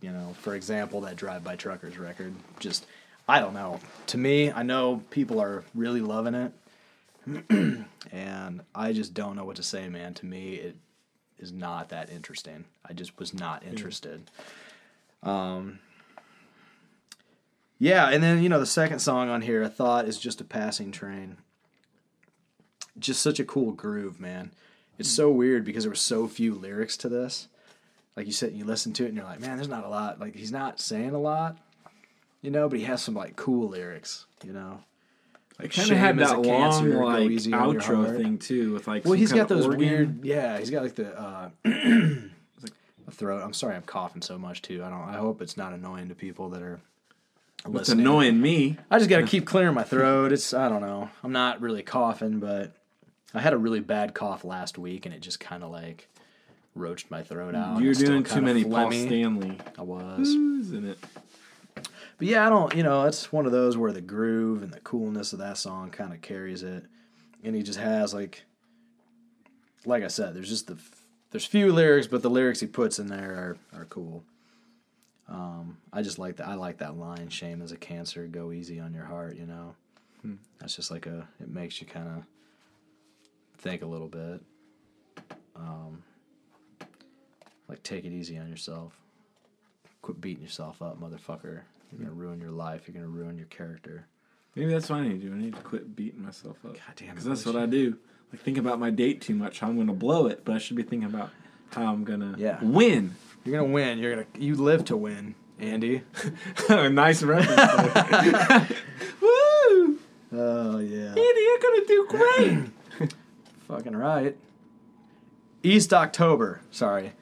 You know, for example, that Drive By Truckers record. Just, I don't know. To me, I know people are really loving it and I just don't know what to say, man. To me, it is not that interesting. I just was not interested. Um, yeah, and then you know the second song on here, I thought is just a passing train. Just such a cool groove, man. It's so weird because there were so few lyrics to this. Like you sit and you listen to it and you're like, man, there's not a lot. Like he's not saying a lot, you know, but he has some like cool lyrics, you know. I kind of had that long cancer, like easy on your outro thing too, with like Well, he's got those organ. weird. Yeah, he's got like the uh, a throat. I'm sorry, I'm coughing so much too. I don't. I hope it's not annoying to people that are It's annoying me. I just got to keep clearing my throat. It's I don't know. I'm not really coughing, but I had a really bad cough last week, and it just kind of like roached my throat out. You're doing too many Paul phlegmy. Stanley. I was. Isn't it? But yeah, I don't, you know, it's one of those where the groove and the coolness of that song kind of carries it. And he just has like like I said, there's just the there's few lyrics, but the lyrics he puts in there are, are cool. Um, I just like that I like that line, shame is a cancer, go easy on your heart, you know. That's just like a it makes you kind of think a little bit. Um, like take it easy on yourself quit beating yourself up, motherfucker. You're gonna ruin your life. You're gonna ruin your character. Maybe that's what I need to do. I need to quit beating myself up. God damn it, Because that's what I do. Like think about my date too much. How I'm gonna blow it, but I should be thinking about how I'm gonna Yeah. win. You're gonna win. You're gonna. You live to win, Andy. nice reference. Woo! Oh yeah. Andy, you're gonna do great. Fucking right. East October. Sorry.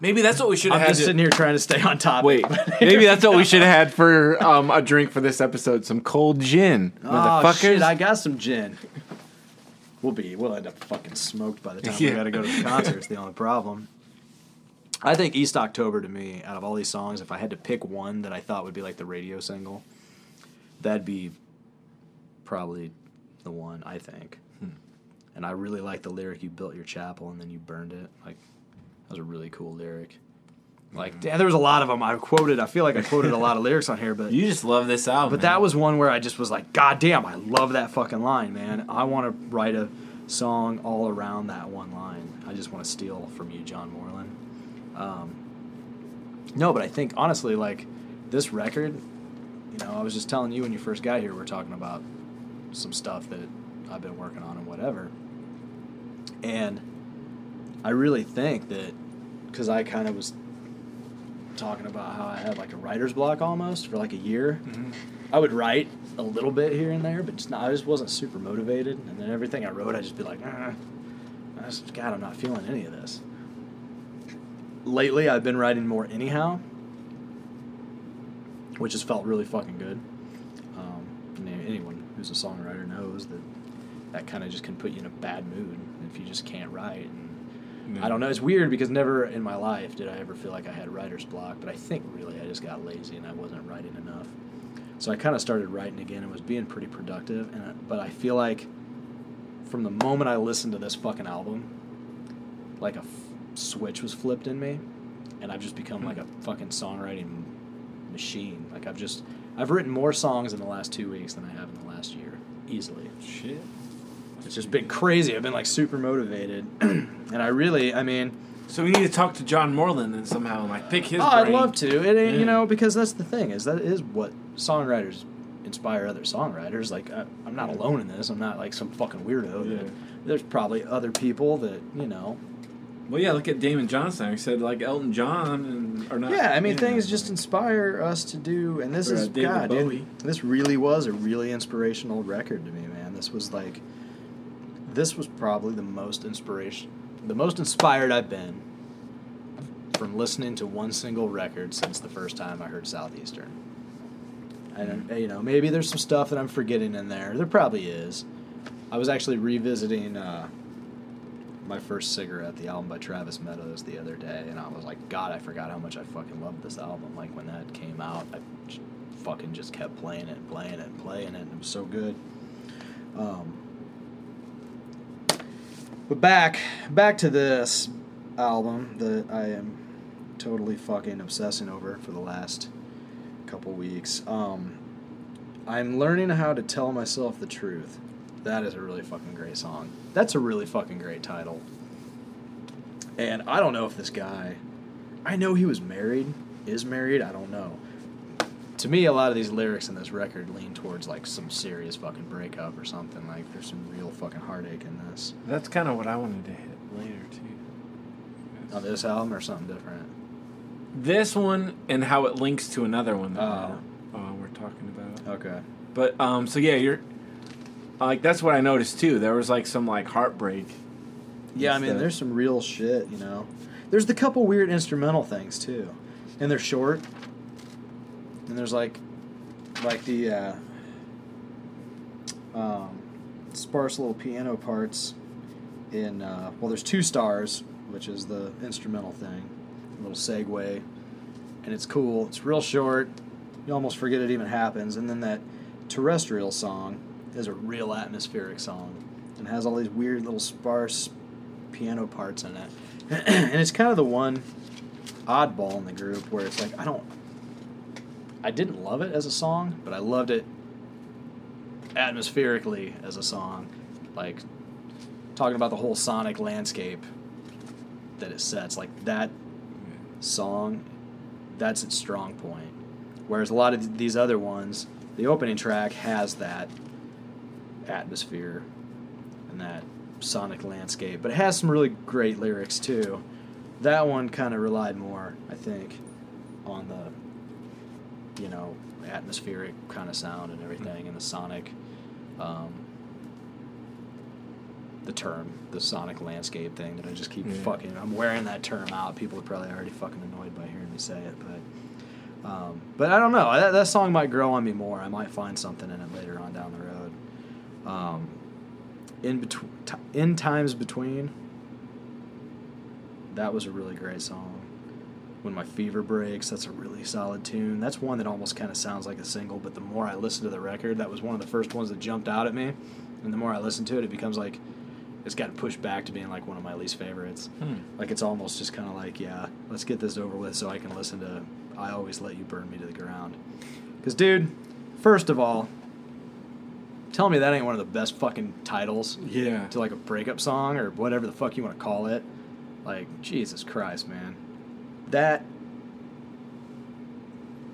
Maybe that's what we should have I'm had. just to- sitting here trying to stay on top. Wait, maybe that's what we should have had for um, a drink for this episode. Some cold gin, Oh motherfuckers. shit! I got some gin. We'll be. We'll end up fucking smoked by the time we Yeah. got to go to the concert. It's the only problem. I think East October to me, out of all these songs, if I had to pick one that I thought would be like the radio single, that'd be probably the one I think. And I really like the lyric "You built your chapel and then you burned it." Like that was a really cool lyric. Like damn, there was a lot of them I quoted. I feel like I quoted a lot of lyrics on here, but you just love this album. but that was one where I just was like, God damn, I love that fucking line, man. I want to write a song all around that one line. I just want to steal from you, John Moreland. Um, no, but I think honestly, like this record, you know, I was just telling you when you first got here, we are talking about some stuff that I've been working on and whatever. And I really think that because I kind of was talking about how I had like a writer's block almost for like a year. I would write a little bit here and there, but just not, I just wasn't super motivated. And then everything I wrote, I'd just be like, "Ah, I just, God, I'm not feeling any of this. Lately, I've been writing more anyhow, which has felt really fucking good. Um, anyone who's a songwriter knows that that kind of just can put you in a bad mood if you just can't write. And I don't know. It's weird because never in my life did I ever feel like I had writer's block, but I think really I just got lazy and I wasn't writing enough. So I kind of started writing again and was being pretty productive. And but I feel like from the moment I listened to this fucking album, like a f- switch was flipped in me, and I've just become like a fucking songwriting machine. Like I've just I've written more songs in the last two weeks than I have in the last year, easily. Shit. It's just been crazy. I've been like super motivated, and I really, I mean. So we need to talk to John Moreland and somehow like pick his. Oh, I'd love to. It ain't, Yeah. you know, because that's the thing is that is what songwriters inspire other songwriters. Like I, I'm not alone in this. I'm not like some fucking weirdo. Yeah. There's probably other people that you know Well, yeah, look at Damon Johnson. He said like Elton John and or not. Yeah, I mean, yeah. things just inspire us to do, and this Or, uh, is David God, dude, this really was a really inspirational record to me, man. This was like, this was probably the most inspiration, the most inspired I've been from listening to one single record since the first time I heard Southeastern. And you know, maybe there's some stuff that I'm forgetting in there. There probably is. I was actually revisiting. Uh, my first cigarette, the album by Travis Meadows, the other day, and I was like, God, I forgot how much I fucking loved this album. Like when that came out, I fucking just kept playing it, and playing it, and playing it. And it was so good. Um, but back, back to this album that I am totally fucking obsessing over for the last couple weeks. Um, I'm learning how to tell myself the truth. That is a really fucking great song. That's a really fucking great title. And I don't know if this guy, I know he was married, is married, I don't know. To me, a lot of these lyrics in this record lean towards like some serious fucking breakup or something. Like there's some real fucking heartache in this. That's kind of what I wanted to hit later too. On this album or something different. This one and how it links to another one that Oh. uh, we're talking about. Okay. But um, so yeah, you're like that's what I noticed too. There was like some like heartbreak. Yeah, I mean, there's some real shit, you know. There's the couple weird instrumental things too, and they're short. And there's like, like the uh, um, sparse little piano parts in. Uh, well, there's two stars, which is the instrumental thing, a little segue, and it's cool. It's real short. You almost forget it even happens, and then that terrestrial song is a real atmospheric song and has all these weird little sparse piano parts in it. and it's kind of the one oddball in the group where it's like I don't I didn't love it as a song, but I loved it atmospherically as a song. Like talking about the whole sonic landscape that it sets, like that song, that's its strong point. Whereas a lot of these other ones, the opening track has that atmosphere and that sonic landscape, but it has some really great lyrics too. That one kind of relied more, I think, on the, you know, atmospheric kind of sound and everything, and the sonic, um, the term, the sonic landscape thing that I just keep fucking. I'm wearing that term out. People are probably already fucking annoyed by hearing me say it, but, um, but I don't know. That, that song might grow on me more. I might find something in it later on down the road. Um, in between, t- in times between. That was a really great song. When my fever breaks, that's a really solid tune. That's one that almost kind of sounds like a single, but the more I listen to the record, that was one of the first ones that jumped out at me. And the more I listen to it, it becomes like it's gotten pushed back to being like one of my least favorites. Hmm. Like it's almost just kind of like, yeah, let's get this over with so I can listen to I Always Let You Burn Me to the Ground. Because, dude, first of all, tell me that ain't one of the best fucking titles Yeah. to like a breakup song or whatever the fuck you want to call it. Like, Jesus Christ, man. That.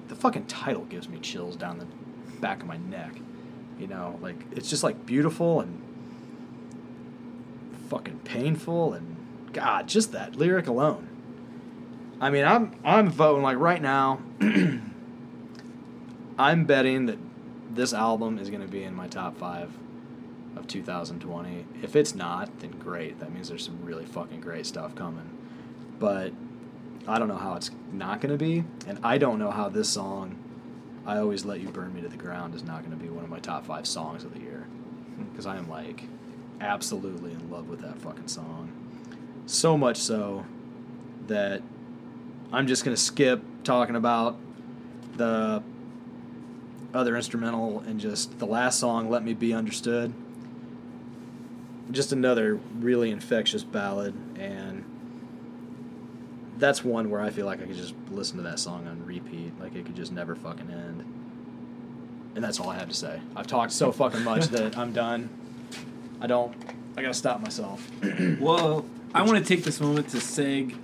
The fucking title gives me chills down the back of my neck. You know, like, it's just like beautiful and fucking painful and God, just that lyric alone. I mean, I'm I'm voting like right now. I'm betting that this album is going to be in my top five of 2020. If it's not, then great. That means there's some really fucking great stuff coming. But I don't know how it's not going to be, and I don't know how this song, "I Always Let You Burn Me to the Ground," is not going to be one of my top five songs of the year. Hmm. Because I am like absolutely in love with that fucking song. So much so that I'm just gonna skip talking about the other instrumental and just the last song, "Let Me Be Understood." Just another really infectious ballad, and that's one where I feel like I could just listen to that song on repeat, like it could just never fucking end. And that's all I have to say. I've talked so fucking much that I'm done. I don't. I gotta stop myself. Well, I want to take this moment to seg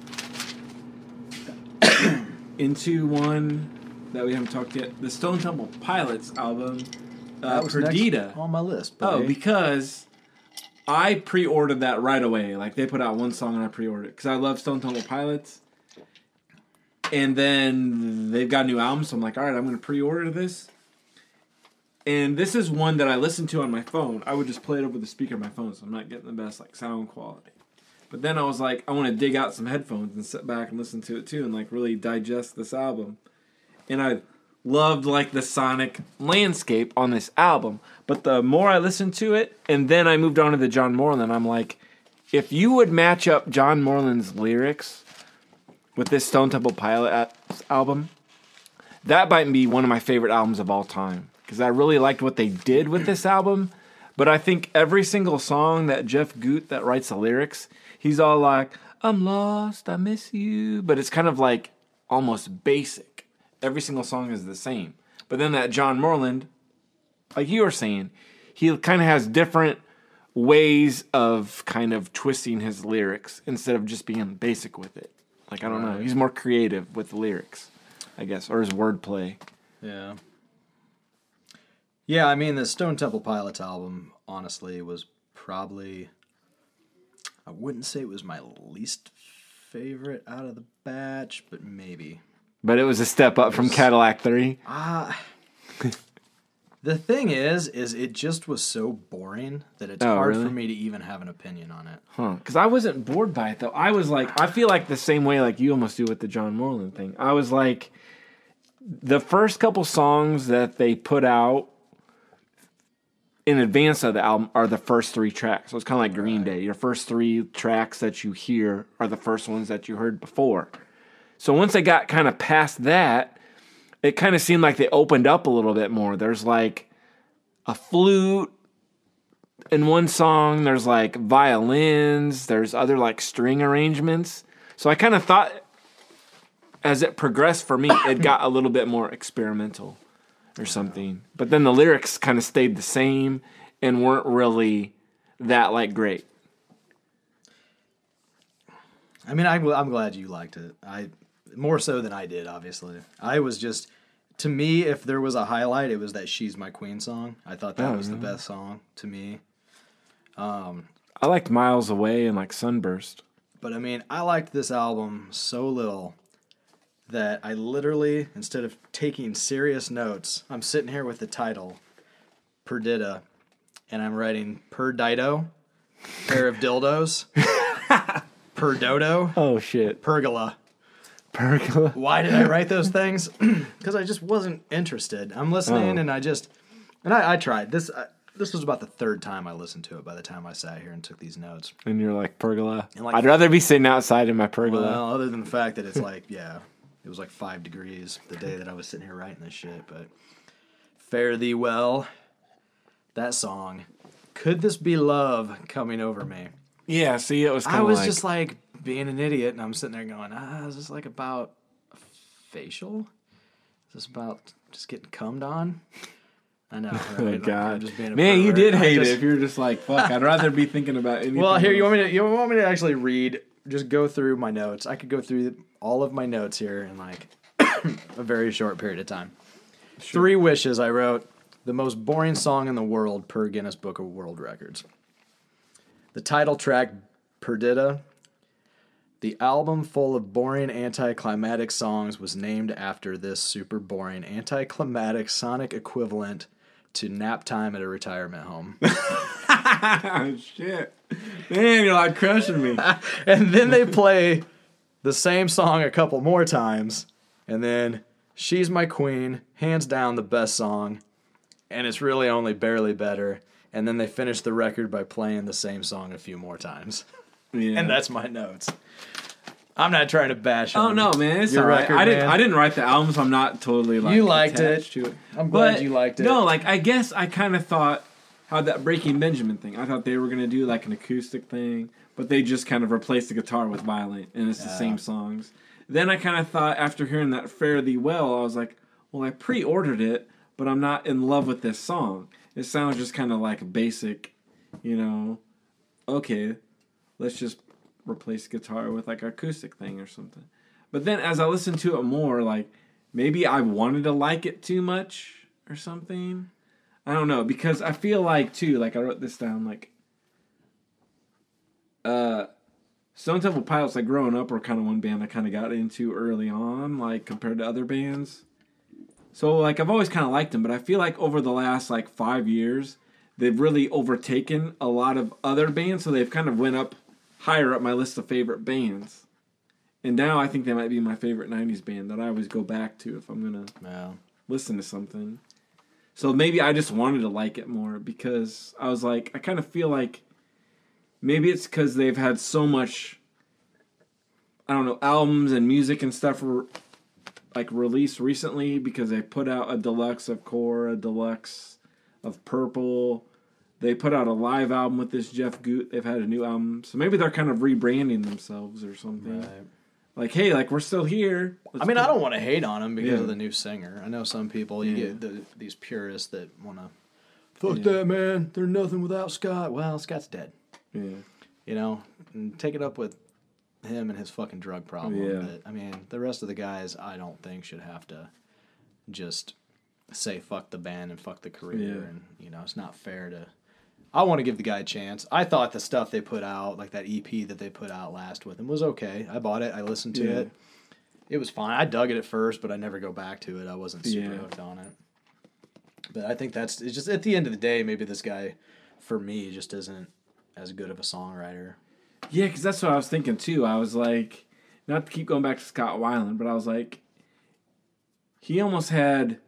into one that we haven't talked yet. The Stone Temple Pilots album, uh, That was next Perdita. on my list. Oh, because I pre-ordered that right away. Like they put out one song and I pre-ordered it because I love Stone Temple Pilots. And then they've got a new album, so I'm like, all right, I'm gonna pre-order this. And this is one that I listen to on my phone. I would just play it over the speaker of my phone, so I'm not getting the best like sound quality. But then I was like, I want to dig out some headphones and sit back and listen to it too, and like really digest this album. And I loved like the sonic landscape on this album. But the more I listened to it, and then I moved on to the John Moreland, I'm like, if you would match up John Moreland's lyrics with this Stone Temple Pilots album, that might be one of my favorite albums of all time because I really liked what they did with this album. But I think every single song that Jeff Gutt that writes the lyrics, he's all like, "I'm lost, I miss you," but it's kind of like almost basic. Every single song is the same. But then that John Moreland, like you were saying, he kind of has different ways of kind of twisting his lyrics instead of just being basic with it. Like I don't know, he's more creative with the lyrics, I guess, or his wordplay. Yeah. Yeah, I mean the Stone Temple Pilots album honestly was probably I wouldn't say it was my least favorite out of the batch, but maybe. But it was a step up from Cadillac Three. Ah. the thing is is it just was so boring that it's Oh, hard really? for me to even have an opinion on it. Huh. Because I wasn't bored by it though. I was like, I feel like the same way like you almost do with the John Moreland thing. I was like, the first couple songs that they put out in advance of the album are the first three tracks. So it's kind of like Green Day. Your first three tracks that you hear are the first ones that you heard before. So once they got kind of past that, it kind of seemed like they opened up a little bit more. There's like a flute in one song there's like violins there's other like string arrangements so i kind of thought as it progressed for me it got a little bit more experimental or something but then the lyrics kind of stayed the same and weren't really that like great I mean, I'm, I'm glad you liked it. I more so than I did, obviously. I was just to me, if there was a highlight, it was that "She's My Queen" song. I thought that Oh, was the best song to me. Um, i liked miles away and like sunburst But I mean, I liked this album so little that I literally, instead of taking serious notes, I'm sitting here with the title, Perdita, and I'm writing Per Dido, pair of dildos, Per Dodo, oh shit Pergola. Pergola Why did I write those things? Because I just wasn't interested. I'm listening, Oh. and I just, and I, I tried this. I, this was about the third time I listened to it. By the time I sat here and took these notes, and you're like pergola And, like, i'd rather be sitting outside in my pergola well, other than the fact that it's like, yeah, it was like five degrees the day that I was sitting here writing this shit. But fare thee well. That song, could this be love coming over me? yeah see it was I was like, just like being an idiot, and I'm sitting there going, ah, is this like about a facial? Is this about just getting cummed on? I know. Right? Oh Like, God, just being a man, you did hate just- it. If you're just like, fuck, I'd rather be thinking about anything. Well, here you want me to you want me to actually read, just go through my notes. I could go through all of my notes here in like a very short period of time. Three wishes I wrote. The most boring song in the world per Guinness Book of World Records. The title track Perdita. The album full of boring anticlimactic songs was named after this super boring anticlimactic sonic equivalent to nap time at a retirement home. oh, shit. Man, you're like crushing me. and then they play the same song a couple more times, and then "She's My Queen," hands down the best song, and it's really only barely better. And then they finish the record by playing the same song a few more times, Yeah. and that's my notes. I'm not trying to bash. Oh on no, man, it's your all right. record, I didn't. man. I didn't write the album, so I'm not totally like. You liked attached it. To it. I'm glad But, you liked it. No, like I guess I kind of thought how that Breaking Benjamin thing. I thought they were gonna do like an acoustic thing, but they just kind of replaced the guitar with violin, and it's the same songs. Then I kind of thought after hearing that "Fare Thee Well," I was like, well, I pre-ordered it, but I'm not in love with this song. It sounds just kind of like a basic, you know. Okay, let's just replace guitar with like acoustic thing or something. But then as I listened to it more, like maybe I wanted to like it too much or something. I don't know because I feel like too like I wrote this down like uh, Stone Temple Pilots, like growing up, were kind of one band I kind of got into early on, like compared to other bands. So like I've always kind of liked them, but I feel like over the last like five years, they've really overtaken a lot of other bands. So they've kind of went up higher up my list of favorite bands. And now I think they might be my favorite '90s band that I always go back to if I'm gonna Yeah. listen to something. So maybe I just wanted to like it more because I was like, I kind of feel like maybe it's because they've had so much, I don't know, albums and music and stuff were like released recently because they put out a deluxe of Core, a deluxe of Purple. They put out a live album with this Jeff Gutt. They've had a new album, so maybe they're kind of rebranding themselves or something. Like, hey, like we're still here. Let's I mean, I don't want to hate on him because Yeah. of the new singer. I know some people, you Yeah. get the, these purists that want to, fuck Yeah. that man. They're nothing without Scott. Well, Scott's dead. Yeah. You know, and take it up with him and his fucking drug problem. Yeah. But, I mean, the rest of the guys, I don't think should have to just say fuck the band and fuck the career. Yeah. And you know, it's not fair to. I want to give the guy a chance. I thought the stuff they put out, like that EP that they put out last with him, was okay. I bought it. I listened to Yeah. it. It was fine. I dug it at first, but I never go back to it. I wasn't super Yeah. hooked on it. But I think that's it's just at the end of the day, maybe this guy, for me, just isn't as good of a songwriter. Yeah, because that's what I was thinking too. I was like, not to keep going back to Scott Weiland, but I was like, he almost had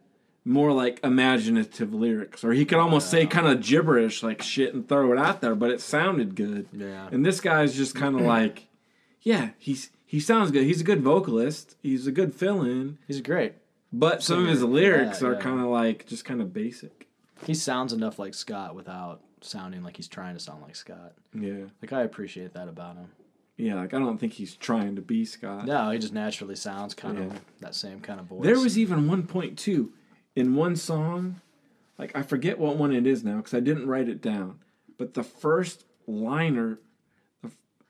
more like imaginative lyrics, or he could almost say kind of gibberish like shit and throw it out there, but it sounded good. Yeah. And this guy's just kind of like, yeah, he's he sounds good. He's a good vocalist. He's a good fill-in, He's great. but some of his lyrics yeah, are yeah. kind of like just kind of basic. He sounds enough like Scott without sounding like he's trying to sound like Scott. Yeah, Like I appreciate that about him. yeah. Like I don't think he's trying to be Scott. No, he just naturally sounds kind Yeah. of that same kind of voice. There was even one point too, in one song, like I forget what one it is now because I didn't write it down. But the first liner,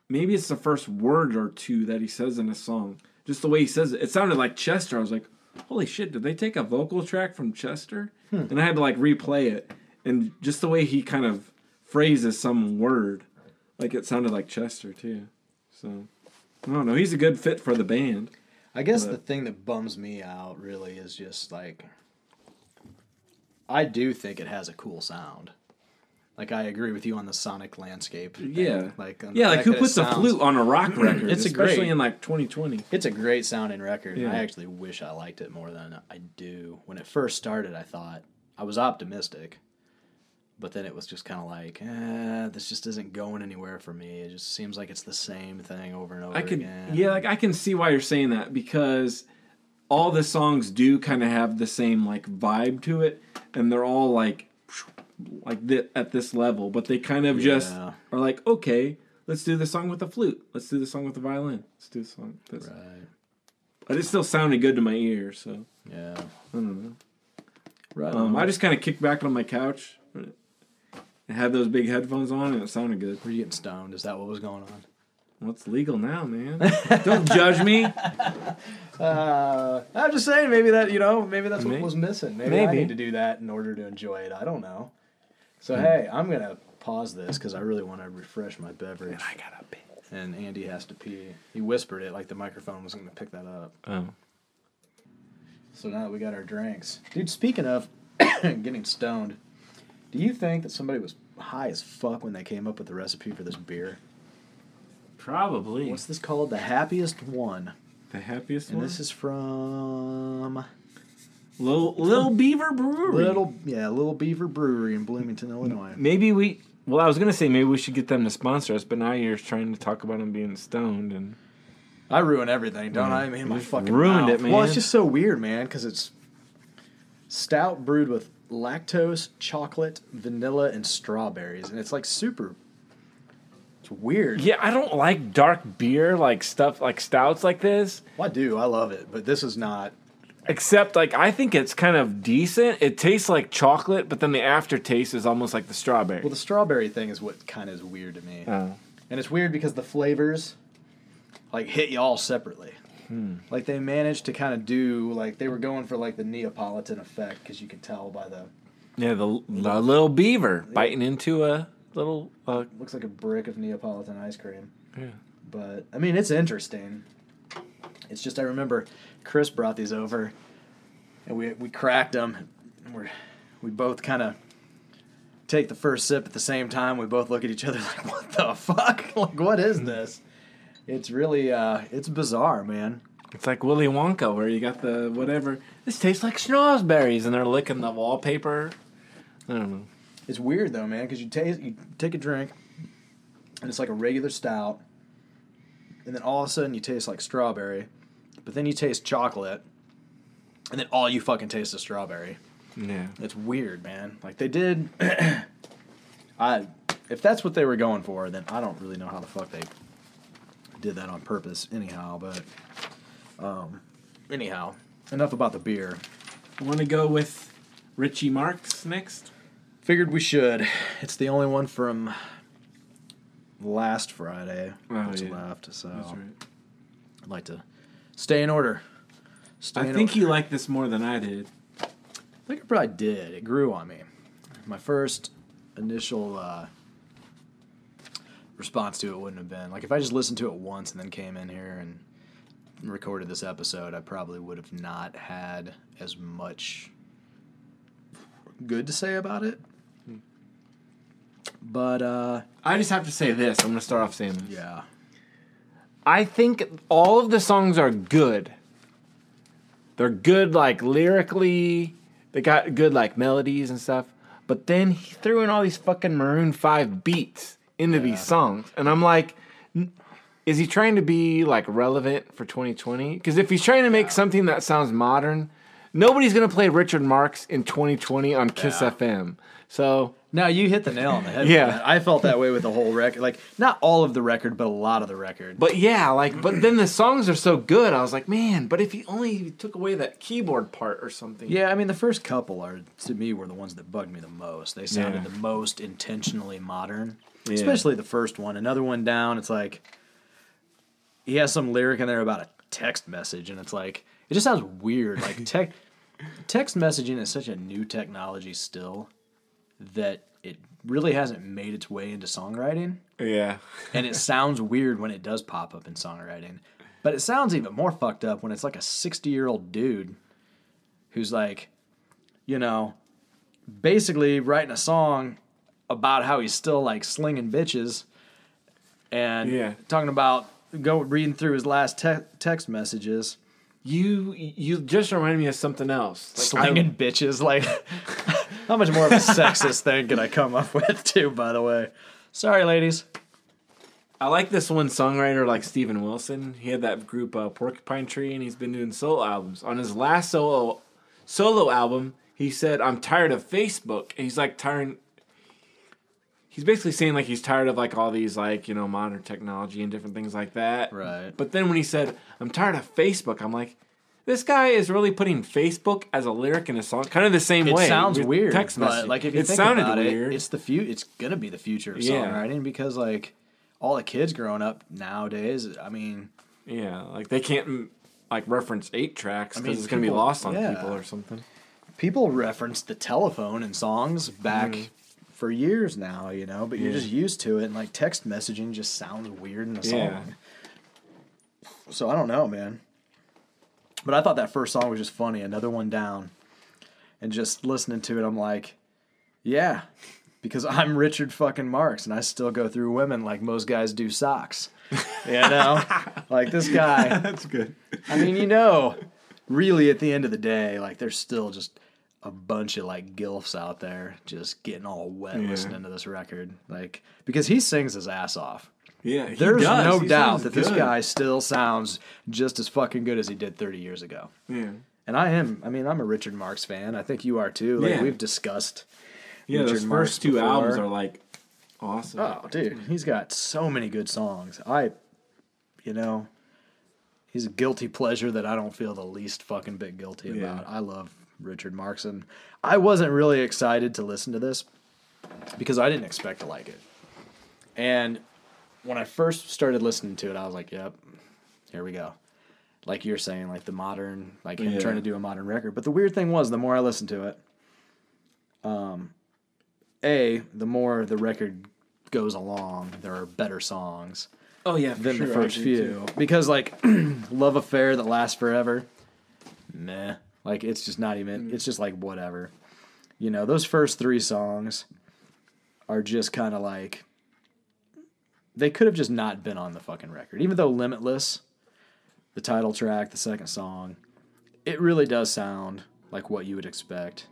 maybe it's the first word or two that he says in a song. Just the way he says it, it sounded like Chester. I was like, "Holy shit! Did they take a vocal track from Chester?" Hmm. And I had to like replay it, and just the way he kind of phrases some word, like it sounded like Chester too. So I don't know. He's a good fit for the band. I guess But- the thing that bums me out really is just like I do think it has a cool sound. Like I agree with you on the sonic landscape. thing. Yeah, like on yeah. Like who puts a sounds- flute on a rock record? It's a especially great- in like 2020. It's a great sounding record. Yeah. I actually wish I liked it more than I do. When it first started, I thought I was optimistic, but then it was just kind of like, eh, this just isn't going anywhere for me. It just seems like it's the same thing over and over I could, again. yeah, like I can see why you're saying that because all the songs do kind of have the same like vibe to it, and they're all like, like th- at this level, but they kind of just Yeah. are like, okay, let's do the song with the flute, let's do the song with the violin, let's do the song. This. Right. But it still sounded good to my ear, so Yeah. I don't know. Right. Um. I just kind of kicked back on my couch. and had those big headphones on, and it sounded good. were you getting stoned? Is that what was going on? It's legal now, man. Don't judge me. Uh, I'm just saying, maybe that you know, maybe that's what was missing. Maybe, I need to do that in order to enjoy it. I don't know. So hey, I'm gonna pause this because I really want to refresh my beverage. And I gotta pee. And Andy has to pee. He whispered it like the microphone was gonna pick that up. Oh. So now that we got our drinks, dude. Speaking of getting stoned, do you think that somebody was high as fuck when they came up with the recipe for this beer? Probably. What's this called? The happiest one. the happiest one. And one? this is from Little Little Beaver Brewery. Little yeah, Little Beaver Brewery in Bloomington, Illinois. Maybe we. Well, I was gonna say maybe we should get them to sponsor us, but now you're trying to talk about them being stoned and. I ruin everything, don't Yeah. I? I mean, my fucking ruined mouth. it, man. Well, it's just so weird, man, because it's stout brewed with lactose, chocolate, vanilla, and strawberries, and it's like super. It's weird. Yeah, I don't like dark beer, like stuff like stouts like this. Well, I do. I love it, but this is not. Except, like, I think it's kind of decent. It tastes like chocolate, but then the aftertaste is almost like the strawberry. Well, the strawberry thing is what kind of is weird to me, Oh. and it's weird because the flavors, like, hit you all separately. Hmm. Like they managed to kind of do like they were going for like the Neapolitan effect because you could tell by the Yeah, the, the little beaver biting into a little. Uh, Looks like a brick of Neapolitan ice cream. yeah. But I mean, it's interesting. It's just I remember Chris brought these over, and we we cracked them. And we're we both kind of take the first sip at the same time. We both look at each other like, "What the fuck? like, what is this?" It's really uh, it's bizarre, man. It's like Willy Wonka, where you got the whatever. This tastes like schnozberries, and they're licking the wallpaper. I don't know. It's weird though, man, because you taste you take a drink, and it's like a regular stout, and then all of a sudden you taste like strawberry, but then you taste chocolate, and then all you fucking taste is strawberry. Yeah. It's weird, man. Like they did. I, if that's what they were going for, then I don't really know how the fuck they did that on purpose. Anyhow, but um, anyhow, enough about the beer. Want to go with Richie Marks next? Figured we should. It's the only one from last Friday Oh, that's yeah. left, so That's right. I'd like to stay in order. Stay I in think order. you liked this more than I did. I think I probably did. It grew on me. My first initial uh, response to it wouldn't have been like if I just listened to it once and then came in here and recorded this episode, I probably would have not had as much good to say about it. But uh, I just have to say this. I'm going to start off saying this. yeah, I think all of the songs are good. They're good, like lyrically. They got good, like melodies and stuff. But then he threw in all these fucking Maroon Five beats into these songs, and I'm like, is he trying to be like relevant for 2020? Because if he's trying to make something that sounds modern, nobody's gonna play Richard Marx in 2020 on Kiss Yeah. FM. So no, you hit the nail on the head. Yeah. yeah, I felt that way with the whole record. Like not all of the record, but a lot of the record. But yeah, like, but then the songs are so good. I was like, man, but if he only took away that keyboard part or something. Yeah, I mean the first couple are to me were the ones that bugged me the most. They sounded Yeah. the most intentionally modern, Yeah. especially the first one. Another one down, it's like he has some lyric in there about a text message, and it's like it just sounds weird. Like tech, text messaging is such a new technology still that it really hasn't made its way into songwriting Yeah. and it sounds weird when it does pop up in songwriting. But it sounds even more fucked up when it's like a 60 year old dude who's like, you know, basically writing a song about how he's still like slinging bitches and Yeah. talking about go reading through his last te- text messages, You you just reminded me of something else. Like, slinging I, bitches. Like, how much more of a sexist thing can I come up with, too, by the way? Sorry, ladies. I like this one songwriter like Steven Wilson. He had that group uh, Porcupine Tree, and he's been doing solo albums. On his last solo solo album, he said, "I'm tired of Facebook." And he's like tired. He's basically saying like he's tired of like all these like you know modern technology and different things like that. Right. But then when he said, "I'm tired of Facebook," I'm like, this guy is really putting Facebook as a lyric in a song, kind of the same It way. It sounds weird, Text but message. like if you it think sounded about weird. it, it's the few. It's gonna be the future of Yeah. songwriting because like all the kids growing up nowadays. I mean, Yeah, like they can't mm, like reference eight tracks I because mean, it's gonna be lost on yeah. people or something. people reference the telephone in songs back Mm. for years now. You know, but you're just used to it, and like text messaging just sounds weird in a song. So I don't know, man. But I thought that first song was just funny. Another one down, and just listening to it, I'm like, yeah, because I'm Richard fucking Marx, and I still go through women like most guys do socks. You know, like this guy. That's good. I mean, you know, really at the end of the day, like there's still just a bunch of like gilfs out there just getting all wet Yeah. listening to this record, like because he sings his ass off. Yeah, he There's does. no He doubt that this guy still sounds just as fucking good as he did 30 years ago. Yeah, And I am. I mean, I'm a Richard Marx fan. I think you are too. Like Yeah. we've discussed. yeah. Richard Those Marx first two before. albums are like awesome. Oh, dude, he's got so many good songs. I, you know, he's a guilty pleasure that I don't feel the least fucking bit guilty Yeah. about. I love Richard Marx, and I wasn't really excited to listen to this because I didn't expect to like it. And when I first started listening to it, I was like, "Yep, here we go." Like you're saying, like the modern, like him Yeah. trying to do a modern record. But the weird thing was, the more I listened to it, um, a the more the record goes along, there are better songs Oh yeah, than sure, the first few. too. Because like Love Affair that lasts forever, meh. Like it's just not even. It's just like whatever. You know, those first three songs are just kind of like they could have just not been on the fucking record. Even though Limitless, the title track, the second song, it really does sound like what you would expect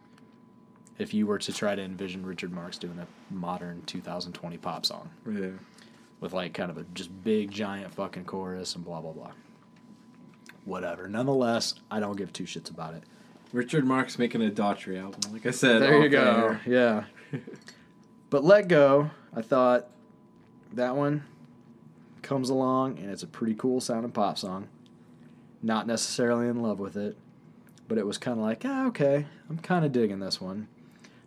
if you were to try to envision Richard Marx doing a modern 2020 pop song Yeah. with like kind of a just big giant fucking chorus and blah blah blah. Whatever. Nonetheless, I don't give two shits about it. Richard Marx making a Daughtry album. Like I said, There you go. air. Yeah. but Let Go, I thought that one comes along and it's a pretty cool sounding pop song. Not necessarily in love with it, but it was kind of like, ah, okay, I'm kind of digging this one.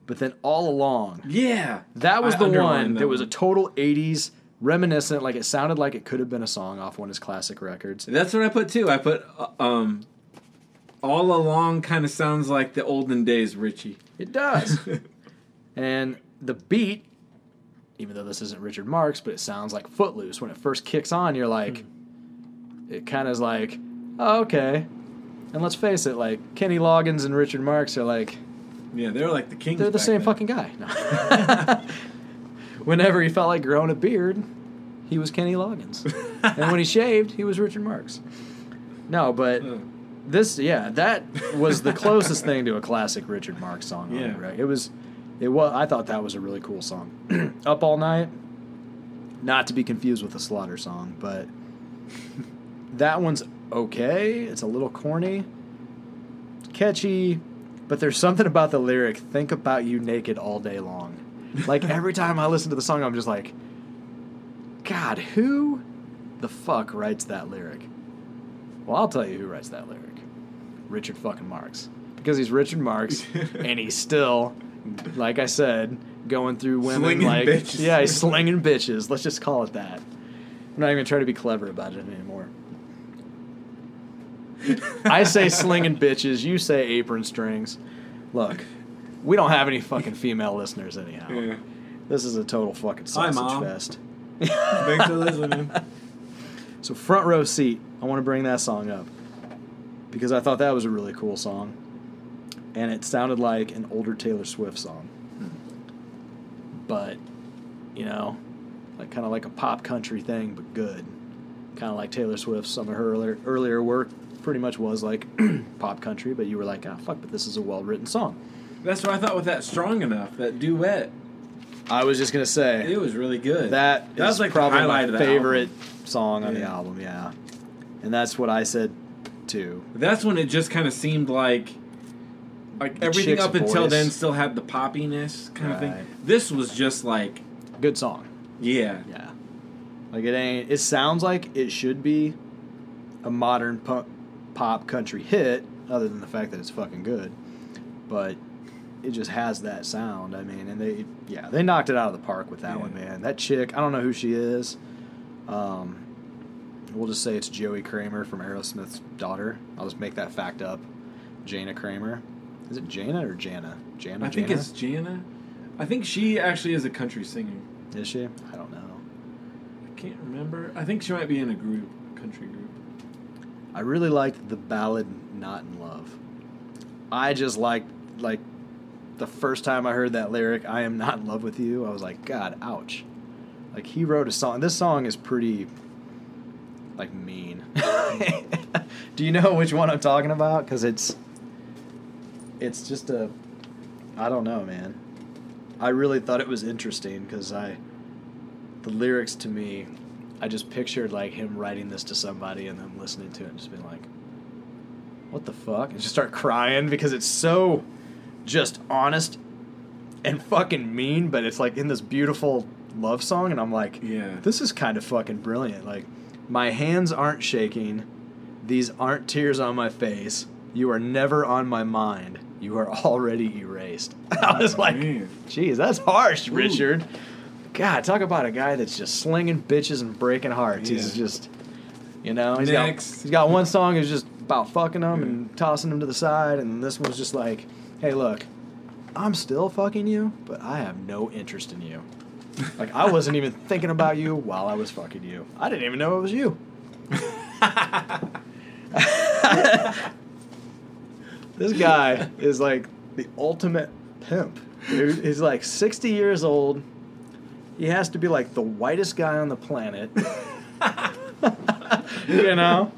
But then all along, Yeah. That was I the one that was a total 80s reminiscent, like it sounded like it could have been a song off one of his classic records. That's what I put too. I put uh, um, all along kind of sounds like the olden days Richie. It does. and the beat, even though this isn't Richard Marx, but it sounds like Footloose. When it first kicks on, you're like, it kind of is like, oh, okay. And let's face it, like Kenny Loggins and Richard Marx are like, Yeah, they're like the kings. they're the same then. fucking guy. No. Whenever he felt like growing a beard, he was Kenny Loggins. and when he shaved, he was Richard Marx. No, but Uh, this, yeah, that was the closest thing to a classic Richard Marx song. on Yeah. it, right? It was, it was. I thought that was a really cool song. Up all night, not to be confused with the Slaughter song, but that one's okay. It's a little corny, catchy, but there's something about the lyric. Think about you naked all day long. Like every time I listen to the song, I'm just like, God, who the fuck writes that lyric? Well, I'll tell you who writes that lyric. Richard fucking Marx. Because he's Richard Marx and he's still, like I said, going through women Slinging like bitches. yeah, he's slinging bitches. Let's just call it that. I'm not even trying to be clever about it anymore. I say slinging bitches, you say apron strings. Look, we don't have any fucking female listeners anyhow. yeah. This is a total fucking Hi, sausage Mom. fest. Thanks for listening. So front row seat, I want to bring that song up because I thought that was a really cool song, and it sounded like an older Taylor Swift song. But, you know, like kind of like a pop country thing, but good. Kind of like Taylor Swift. Some of her earlier, earlier work pretty much was like pop country, but you were like, ah, fuck, but this is a well written song. That's what I thought with that strong enough, that duet. I was just gonna say It was really good. That That is was like probably my favorite album. song on the album. Yeah, and that's what I said too. That's when it just kind of seemed like like everything up until voice. then still had the poppiness kind of thing. This was just like Good song. yeah. Yeah, like it ain't. It sounds like it should be a modern pop, pop country hit, other than the fact that it's fucking good. But it just has that sound. I mean, and they yeah they knocked it out of the park with that Yeah. one, man. That chick, I don't know who she is. Um, we'll just say it's Joey Kramer from Aerosmith's daughter. I'll just make that fact up. Jana Kramer. Is it Jana or Jana? Jana. I think Jana? it's Jana. I think she actually is a country singer. Is she? I don't know. I can't remember. I think she might be in a group, country group. I really liked the ballad "Not in Love." I just liked like the first time I heard that lyric, "I am not in love with you." I was like, God, ouch! Like he wrote a song. This song is pretty like mean. Do you know which one I'm talking about? Because it's it's just a I don't know, man. I really thought it was interesting because I the lyrics to me I just pictured like him writing this to somebody and then listening to it and just being like, "What the fuck?" and just start crying because it's so just honest and fucking mean, but it's like in this beautiful love song, and I'm like, Yeah. this is kind of fucking brilliant." Like, my hands aren't shaking, these aren't tears on my face. You are never on my mind. You are already erased. I was oh, like, man. "Geez, that's harsh, Richard." God, talk about a guy that's just slinging bitches and breaking hearts. He's just, you know, he's Next. got he's got one song is just about fucking them and tossing them to the side, and this one's just like, hey, look, I'm still fucking you, but I have no interest in you. Like I wasn't even thinking about you while I was fucking you. I didn't even know it was you. this guy is like the ultimate pimp. He's like 60 years old. He has to be like the whitest guy on the planet. you know?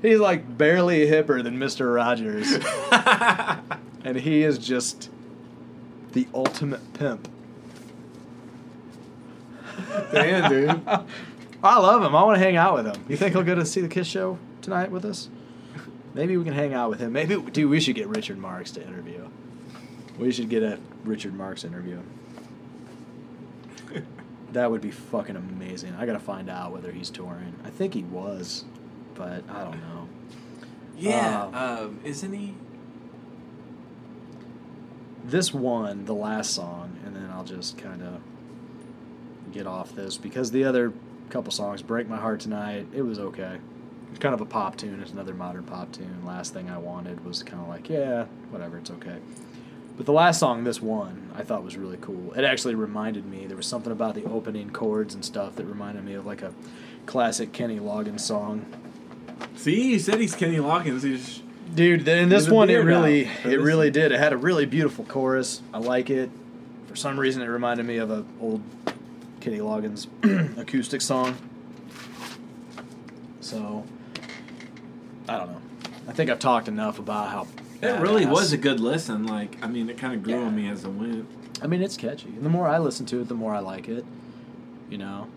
He's like barely hipper than Mr. Rogers. and he is just the ultimate pimp. Damn, dude. I love him. I want to hang out with him. You think he'll go to see the Kiss show tonight with us? Maybe we can hang out with him. Maybe, dude, we should get Richard Marx to interview. We should get a Richard Marx interview. That would be fucking amazing. I gotta find out whether he's touring. I think he was, but I don't know. Yeah. Um, um, isn't he? This one, the last song, and then I'll just kind of get off this because the other couple songs, "Break My Heart Tonight," it was okay. Kind of a pop tune. It's another modern pop tune. Last thing I wanted was kind of like, yeah, whatever, it's okay. But the last song, this one, I thought was really cool. It actually reminded me. There was something about the opening chords and stuff that reminded me of like a classic Kenny Loggins song. See, you said he's Kenny Loggins. He's Dude, in this one it really it really one. did. It had a really beautiful chorus. I like it. For some reason it reminded me of a old Kenny Loggins acoustic song. So I don't know. I think I've talked enough about how It really badass- was a good listen. Like, I mean, it kind of grew Yeah. on me as it went. I mean, it's catchy. And the more I listen to it, the more I like it. You know,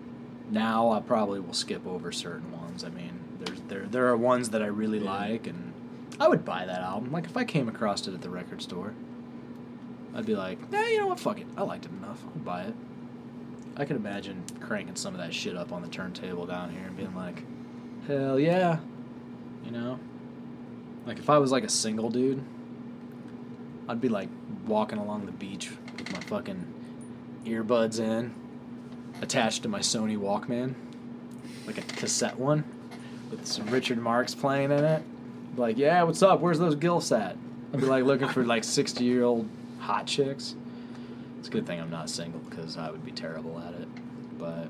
now I probably will skip over certain ones. I mean, there's there there are ones that I really Yeah. like, and I would buy that album. Like if I came across it at the record store, I'd be like, eh, you know what? Fuck it. I liked it enough. I'll buy it. I could imagine cranking some of that shit up on the turntable down here and being like, hell yeah, you know. Like if I was like a single dude, I'd be like walking along the beach with my fucking earbuds in, attached to my Sony Walkman, like a cassette one, with some Richard Marx playing in it. Like, yeah, what's up? Where's those gilfs at? I'd be like looking for like sixty year old hot chicks. It's a good thing I'm not single because I would be terrible at it. But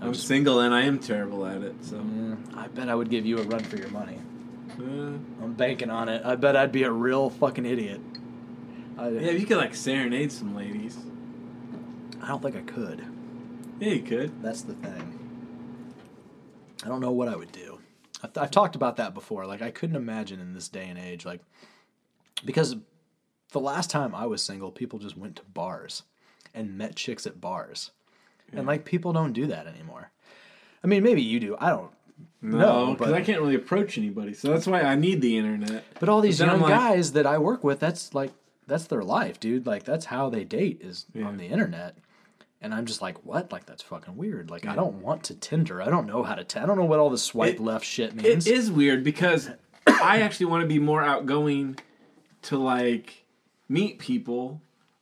I'm just- single and I am terrible at it. So, yeah, I bet I would give you a run for your money. uh, I'm banking on it. I bet I'd be a real fucking idiot. I, yeah, you could like serenade some ladies. I don't think I could. Yeah, you could. That's the thing. I don't know what I would do. I've, I've talked about that before. Like, I couldn't imagine in this day and age, like, because the last time I was single, people just went to bars and met chicks at bars. And, like, people don't do that anymore. I mean, maybe you do. I don't. No, because but- I can't really approach anybody. So that's why I need the internet. But all these then young like- guys that I work with, that's like, that's their life, dude. Like, that's how they date is Yeah. on the internet. And I'm just like, what? Like, that's fucking weird. Like, I don't want to Tinder. I don't know how to. T- I don't know what all the swipe It- left shit means. It is weird because I actually want to be more outgoing to like meet people,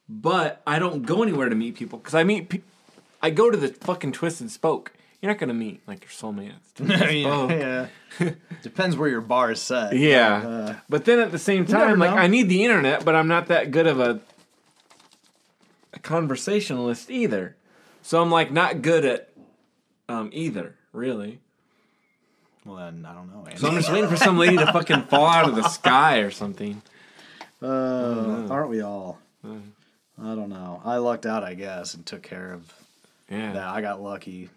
but I don't go anywhere to meet people because I meet pe- I go to the fucking Twisted Spoke. You're not gonna meet like your soulmate. at the Twisted Spoke. yeah. Depends where your bar is set. Yeah, Uh, but then at the same time, like know. I need the internet, but I'm not that good of a a conversationalist either. So I'm like not good at um, either, really. well, then I don't know. Andy. So I'm just waiting for some lady to fucking fall out of the sky or something. Uh, aren't we all? Mm. I don't know. I lucked out, I guess, and took care of Yeah. that. I got lucky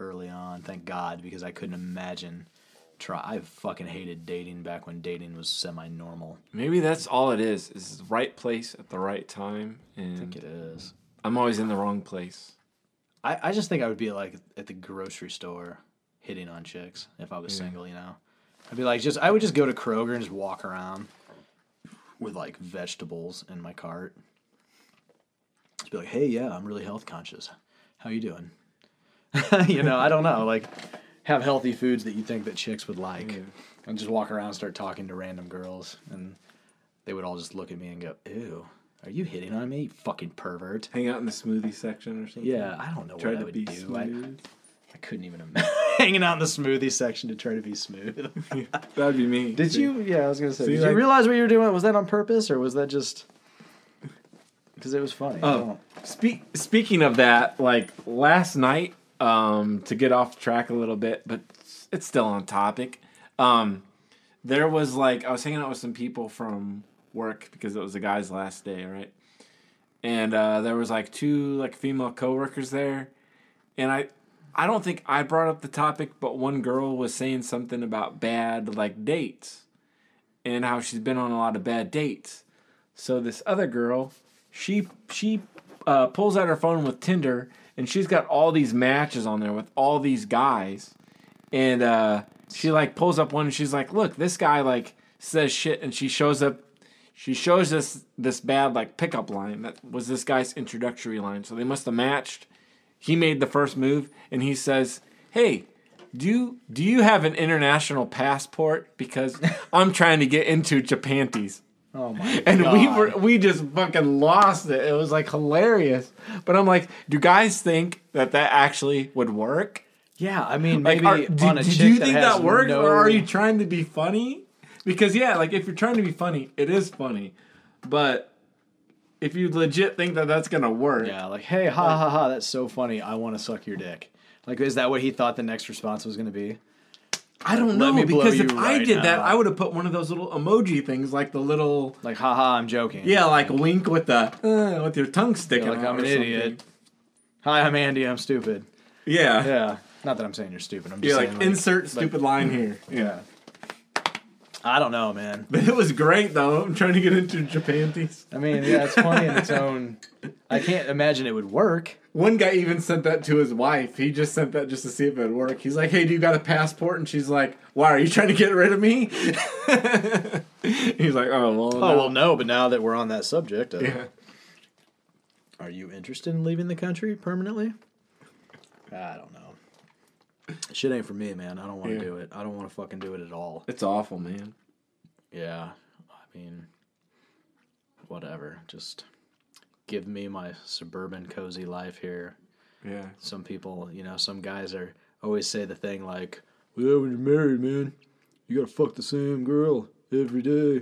early on, thank God, because I couldn't imagine. Try. I fucking hated dating back when dating was semi-normal. Maybe that's all it is. Is the right place at the right time, I think it is. I'm always in the wrong place. I, I just think I would be like at the grocery store hitting on chicks if I was Yeah. single, you know. I'd be like just I would just go to Kroger and just walk around with like vegetables in my cart. Just be like, "Hey, yeah, I'm really health conscious. How you doing?" you know, I don't know, like have healthy foods that you think that chicks would like. Yeah. And just walk around and start talking to random girls and they would all just look at me and go, "Ew, are you hitting on me, you fucking pervert?" Hang out in the smoothie section or something. Yeah, I don't know Try what I would be do. I. I couldn't even imagine hanging out in the smoothie section to try to be smooth. That'd be me. did See? you? Yeah, I was gonna say. See, did like- you realize what you were doing? Was that on purpose or was that just? Because it was funny. Oh, speak, speaking of that, like last night, um, to get off track a little bit, but it's still on topic. Um, there was like I was hanging out with some people from work because it was the guy's last day, right? And uh, there was like two like female coworkers there, and I, I don't think I brought up the topic, but one girl was saying something about bad like dates, and how she's been on a lot of bad dates. So this other girl, she she uh, pulls out her phone with Tinder, and she's got all these matches on there with all these guys, and uh, she like pulls up one, and she's like, "Look, this guy like says shit," and she shows up. She shows us this bad like pickup line that was this guy's introductory line. So they must have matched. He made the first move, and he says, "Hey, do you do you have an international passport? Because I'm trying to get into Japanties." Oh my and god! we were we just fucking lost it. It was like hilarious. But I'm like, do guys think that that actually would work? yeah. I mean, Like, maybe are, do, on a do chick you that think that works, no- or are you trying to be funny? Because yeah, like if you're trying to be funny, it is funny. But if you legit think that that's gonna work, Yeah, like, hey, ha ha ha, that's so funny. I want to suck your dick. Like, is that what he thought the next response was going to be? I don't Let know because if I right did that. I would have put one of those little emoji things, like the little Like, haha, I'm joking. yeah, like wink with the uh, with your tongue sticking. like out I'm an something. idiot. Hi, I'm Andy. I'm stupid. Yeah, Yeah. Not that I'm saying you're stupid. I'm just You're saying like, insert stupid line here. Yeah. I don't know, man. But it was great though. I'm trying to get into Japanties. I mean, yeah, it's funny in its own. I can't imagine it would work. One guy even sent that to his wife. He just sent that just to see if it would work. He's like, "Hey, do you got a passport?" And she's like, "Why are you trying to get rid of me?" He's like, "Oh well." Oh no." well, no. But now that we're on that subject, uh, Yeah. are you interested in leaving the country permanently? I don't know. Shit ain't for me, man. I don't want to Yeah. do it. I don't want to fucking do it at all. It's awful, man. Yeah, I mean, whatever. Just give me my suburban cozy life here. Yeah. Some people, you know, some guys are always say the thing like, "Well, when you're married, man, you gotta fuck the same girl every day.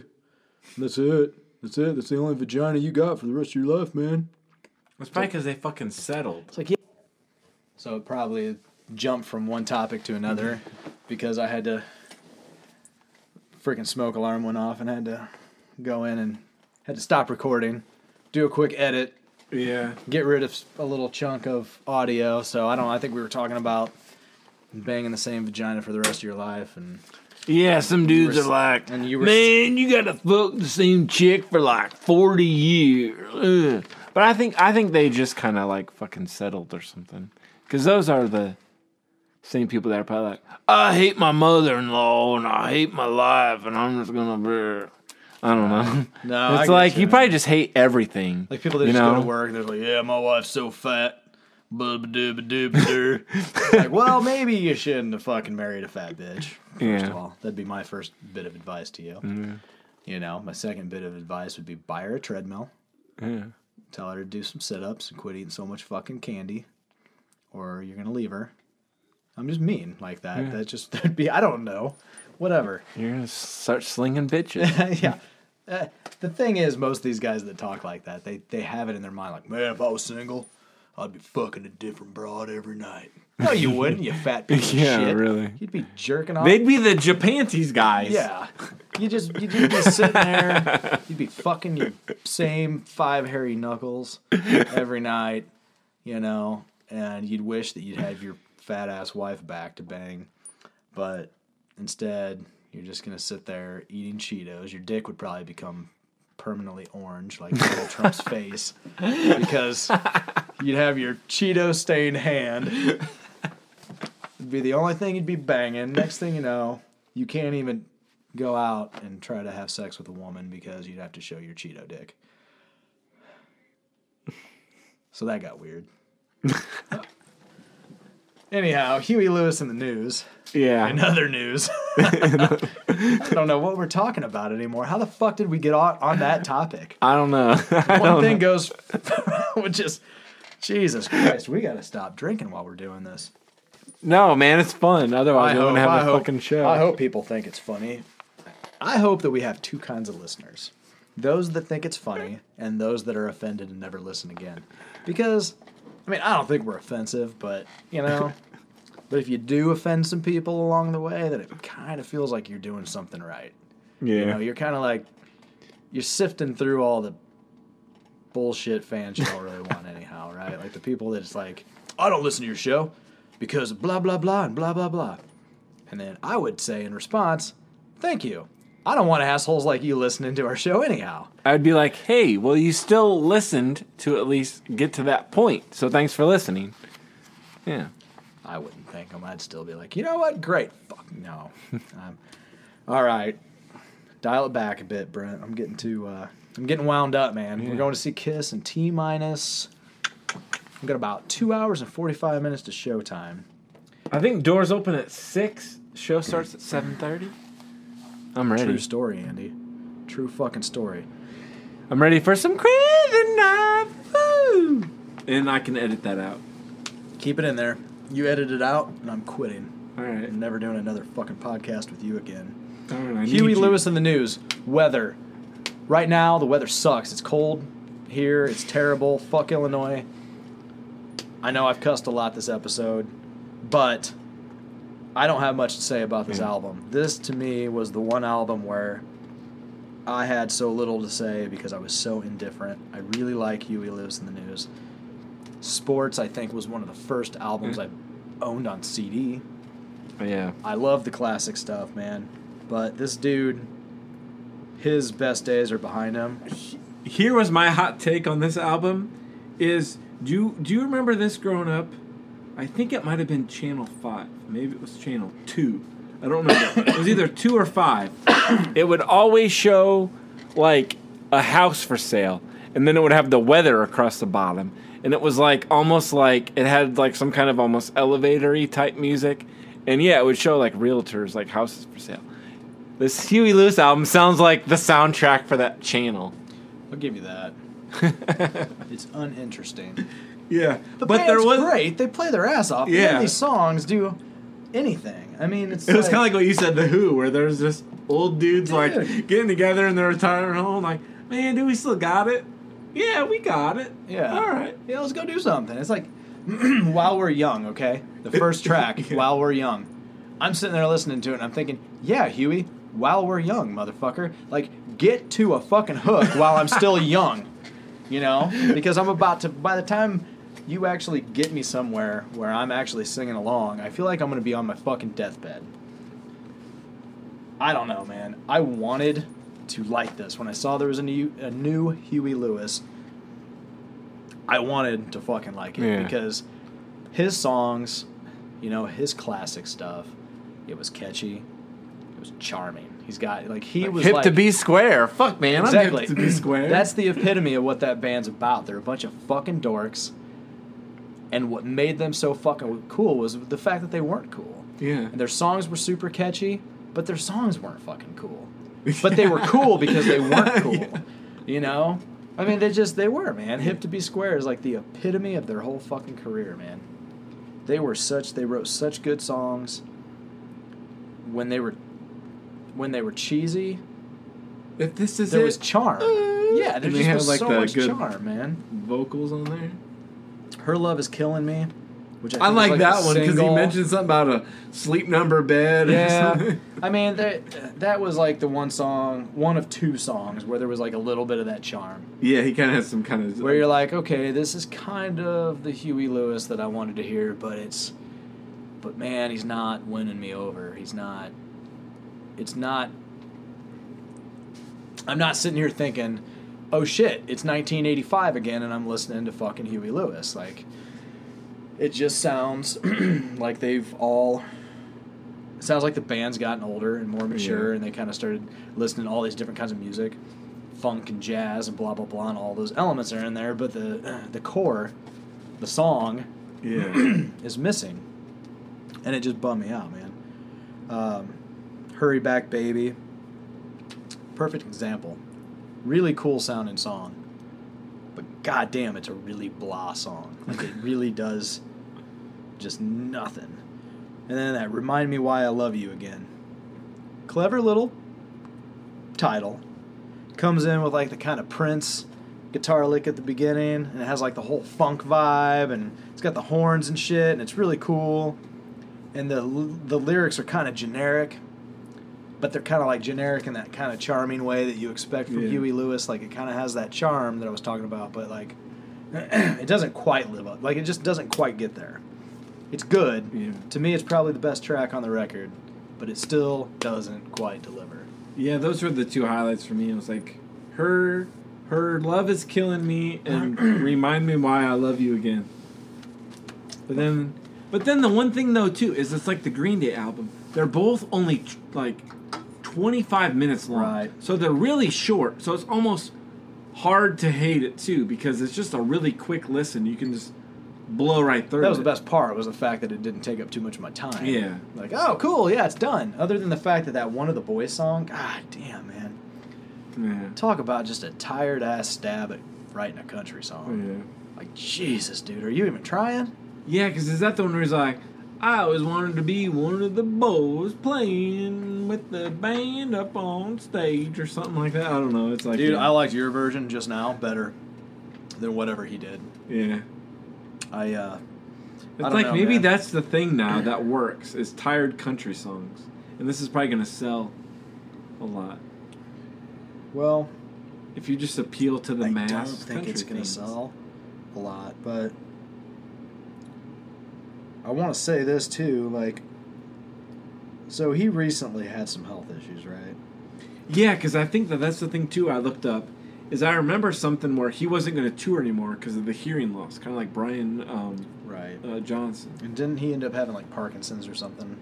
And that's it. That's it. That's the only vagina you got for the rest of your life, man." It's probably because they fucking settled. It's like, yeah. So it probably jumped from one topic to another mm-hmm. because I had to freaking smoke alarm went off and had to go in and had to stop recording, do a quick edit, Yeah. get rid of a little chunk of audio. So I don't. I think we were talking about banging the same vagina for the rest of your life, and Yeah, some dudes were are like, and you were man, you gotta fuck the same chick for like forty years. Ugh." But I think I think they just kind of like fucking settled or something, because those are the same people that are probably like, I hate my mother-in-law and I hate my life and I'm just gonna be. I don't know. No, it's get like you. you probably just hate everything. like people that just know? go to work, they're like, "Yeah, my wife's so fat." Like, well, maybe you shouldn't have fucking married a fat bitch. First Yeah. of all, that'd be my first bit of advice to you. Mm-hmm. You know, my second bit of advice would be buy her a treadmill. Yeah. Tell her to do some sit ups and quit eating so much fucking candy, or you're gonna leave her. I'm just mean like that. That just that'd be I don't know, whatever. You're gonna start slinging bitches. yeah. Uh, the thing is, most of these guys that talk like that, they they have it in their mind like, man, if I was single, I'd be fucking a different broad every night. No, you wouldn't, you fat piece of Yeah, shit. really. You'd be jerking off. They'd be the Japanties guys. yeah. You just you'd just be sitting there. You'd be fucking your same five hairy knuckles every night, you know, and you'd wish that you'd have your fat ass wife back to bang, but instead you're just gonna sit there eating Cheetos. Your dick would probably become permanently orange like Donald Trump's face because you'd have your Cheeto stained hand. It'd be the only thing you'd be banging. Next thing you know, you can't even go out and try to have sex with a woman because you'd have to show your Cheeto dick. So that got weird. Anyhow, Huey Lewis and the news. Yeah. In other news, I don't know what we're talking about anymore. How the fuck did we get on, on that topic? I don't know. I One don't thing know. goes, which is, Jesus Christ, we got to stop drinking while we're doing this. No, man, it's fun. Otherwise, we wouldn't have a hope, fucking show. I hope people think it's funny. I hope that we have two kinds of listeners. those that think it's funny and those that are offended and never listen again. Because, I mean, I don't think we're offensive, but, you know, but if you do offend some people along the way, then it kind of feels like you're doing something right. Yeah. You know, you're kind of like, you're sifting through all the bullshit fans you don't really want anyhow, right? Like the people that it's like, I don't listen to your show because blah, blah, blah, and blah, blah, blah. And then I would say in response, thank you. I don't want assholes like you listening to our show anyhow. I'd be like, hey, well, you still listened to at least get to that point. So thanks for listening. Yeah. I wouldn't thank them. I'd still be like, you know what? Great. Fuck no. um, all right. Dial it back a bit, Brent. I'm getting too. Uh, I'm getting wound up, man. We're going to see Kiss and T minus. We've got about two hours and 45 minutes to showtime. I think doors open at 6. Show starts at 7.30. I'm ready. True story, Andy. True fucking story. I'm ready for some crazy night food. And I can edit that out. Keep it in there. You edit it out, and I'm quitting. All right. I'm never doing another fucking podcast with you again. All right, I need Huey you. Lewis in the news. Weather. Right now, the weather sucks. It's cold here. It's terrible. Fuck Illinois. I know I've cussed a lot this episode, but I don't have much to say about this album. This, to me, was the one album where I had so little to say because I was so indifferent. I really like Huey Lewis and the News. Sports, I think, was one of the first albums I owned on CD. Yeah. I love the classic stuff, man. But this dude, his best days are behind him. Here was my hot take on this album is do you do you remember this growing up? I think it might have been channel 5. Maybe it was channel 2. I don't remember. it was either 2 or 5. It would always show like a house for sale and then it would have the weather across the bottom and it was like almost like it had like some kind of almost elevatory type music and yeah it would show like realtors like houses for sale this huey lewis album sounds like the soundtrack for that channel I'll give you that. It's uninteresting. Yeah The but there was great. They play their ass off. Yeah. these songs do anything. I mean, it's it was like, kind of like what you said the who where there's just old dudes like getting together in their retirement home like man do we still got it yeah we got it yeah. all right Yeah, let's go do something. It's like while we're young, okay? The first track, Yeah. while we're young. I'm sitting there listening to it and I'm thinking, yeah, Huey, while we're young, motherfucker. Like, get to a fucking hook while I'm still young. You know? Because I'm about to, by the time you actually get me somewhere where I'm actually singing along, I feel like I'm going to be on my fucking deathbed. I don't know, man. I wanted to like this. When I saw there was a new, a new Huey Lewis, I wanted to fucking like it Yeah. because his songs, you know, his classic stuff, it was catchy, it was charming. He's got like he was hip like, to be square fuck man exactly i'm hip to be square That's the epitome of what that band's about. They're a bunch of fucking dorks, and what made them so fucking cool was the fact that they weren't cool. yeah And their songs were super catchy, but their songs weren't fucking cool. But they were cool because they weren't cool. Yeah. You know? I mean, they just, they were, man. Hip to be square is like the epitome of their whole fucking career, man. They were such, they wrote such good songs. When they were, when they were cheesy, if this is there it was charm. Eh, yeah, there they just had, was like, so much charm, man. vocals on there Her love is killing me. Which I, I think like, that one because he mentioned something about a sleep number bed. Yeah. I mean that that was like the one song, one of two songs where there was like a little bit of that charm, yeah. He kind of has some kind of where you're like, okay, this is kind of the Huey Lewis that I wanted to hear, but it's, but man, he's not winning me over. He's not. It's not. I'm not sitting here thinking, oh shit, it's 1985 again, and I'm listening to fucking Huey Lewis. Like, it just sounds like they've all. It sounds like the band's gotten older and more mature, Yeah. and they kind of started listening to all these different kinds of music, funk and jazz and blah blah blah, and all those elements are in there. But the the core, the song, yeah. is missing, and it just bummed me out, man. Um, Hurry back, baby. Perfect example. Really cool sounding song, but goddamn, it's a really blah song. Like it really does just nothing. And then that remind me why I love you again. Clever little title. comes in with like the kind of Prince guitar lick at the beginning, and it has like the whole funk vibe, and it's got the horns and shit, and it's really cool. And the the lyrics are kind of generic, but they're kind of like generic in that kind of charming way that you expect from Yeah. Huey Lewis. Like it kind of has that charm that I was talking about, but like it doesn't quite live up. Like it just doesn't quite get there. It's good. Yeah. To me, it's probably the best track on the record, but it still doesn't quite deliver. Yeah, those were the two highlights for me. It was like her her love is killing me and remind me why I love you again. But then but then the one thing though too is it's like the Green Day album. They're both only like 25 minutes long. Right. So they're really short. So it's almost hard to hate it too because it's just a really quick listen. You can just blow right through That was it. the best part was the fact that it didn't take up too much of my time. Yeah. Like, oh, cool, yeah, it's done. Other than the fact that that one of the boys song, god damn, man. Yeah. Talk about just a tired ass stab at writing a country song. Yeah. Like, Jesus, dude, are you even trying? Yeah, because is that the one where he's like, I always wanted to be one of the boys playing with the band up on stage or something like that. I don't know. It's like, Dude, yeah. I liked your version just now better than whatever he did. yeah. I, uh, It's don't like know, maybe man. that's the thing now that works is tired country songs, and this is probably gonna sell a lot well, if you just appeal to the I mass. I don't think country it's going to fans. sell a lot, but I want to say this too. Like, so he recently had some health issues, right? Yeah, because I think that that's the thing too. I looked up is I remember something where he wasn't going to tour anymore because of the hearing loss, kind of like Brian um, Right. uh, Johnson. And didn't he end up having like Parkinson's or something?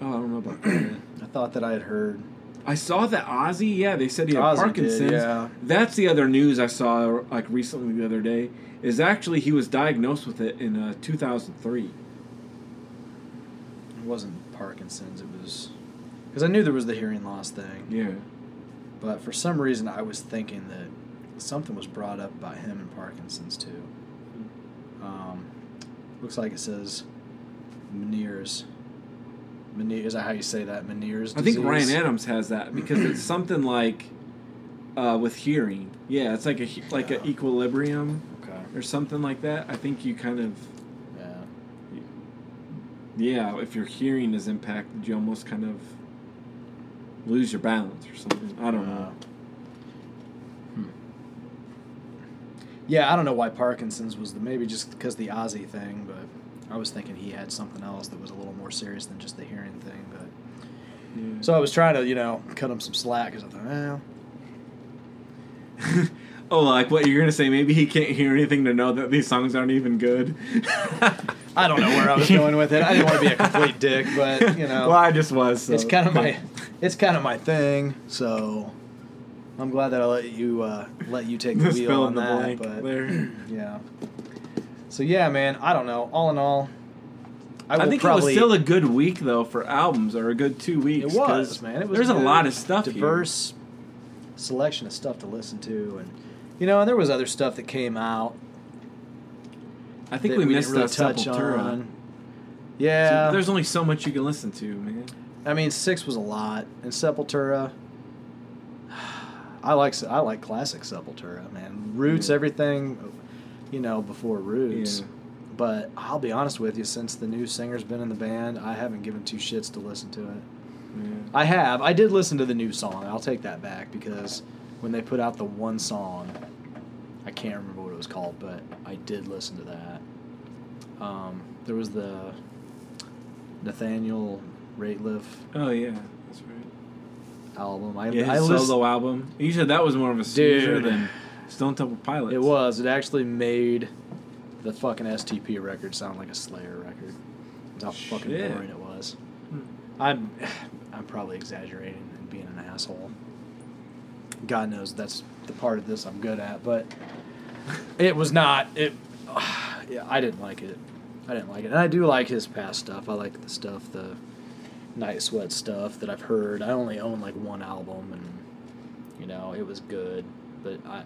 Oh, I don't know about that. I thought that I had heard. I saw that Ozzy. Yeah, they said he had Ozzy did, Parkinson's. yeah. That's the other news I saw like recently the other day. Is actually he was diagnosed with it in uh, 2003. It wasn't Parkinson's. It was because I knew there was the hearing loss thing. Yeah. But for some reason, I was thinking that something was brought up about him and Parkinson's too. Um, looks like it says Meniere's. Meniere, is that how you say that? Meniere's. I think? Ryan Adams has that because it's something like uh, with hearing. Yeah, it's like a like Yeah. an equilibrium Okay. or something like that. I think you kind of. Yeah, if your hearing is impacted, you almost kind of lose your balance or something. I don't know. Uh, hmm. Yeah, I don't know why Parkinson's was the maybe just because the Ozzy thing, but I was thinking he had something else that was a little more serious than just the hearing thing. But Yeah. so I was trying to you know cut him some slack because I thought, well, oh, like what you're gonna say? Maybe he can't hear anything to know that these songs aren't even good. I don't know where I was going with it. I didn't want to be a complete dick, but you know, well, I just was. So. it's kind of my it's kind of my thing. So I'm glad that I let you uh, let you take the Just wheel on the that. but there. yeah. So yeah, man. I don't know. All in all, I, I, think probably, it was still a good week though for albums, or a good two weeks. It was, man. It was there's a lot of stuff here. diverse selection of stuff to listen to, and you know, and there was other stuff that came out. I think that we, missed really that touch Sepultura. on. Yeah, There's only so much you can listen to, man. I mean, six was a lot, and Sepultura. I like I like classic Sepultura, man. Roots, Yeah. everything, you know, before Roots. Yeah. But I'll be honest with you, since the new singer's been in the band, I haven't given two shits to listen to it. Yeah. I have. I did listen to the new song. I'll take that back because when they put out the one song, I can't remember what it was called, but I did listen to that. Um, there was the Nathaniel Rateliff Oh yeah, that's right. album. I, Yeah, I his listened. solo album. You said that was more of a Dude. than Stone Temple Pilots. It was. It actually made the fucking STP record sound like a Slayer record. That's how fucking Shit. boring it was. Hmm. I'm, I'm probably exaggerating and being an asshole. God knows that's the part of this I'm good at, but it was not. It. yeah, I didn't like it. I didn't like it, and I do like his past stuff. I like the stuff, the Night Sweat stuff that I've heard. I only own like one album, and you know it was good, but I.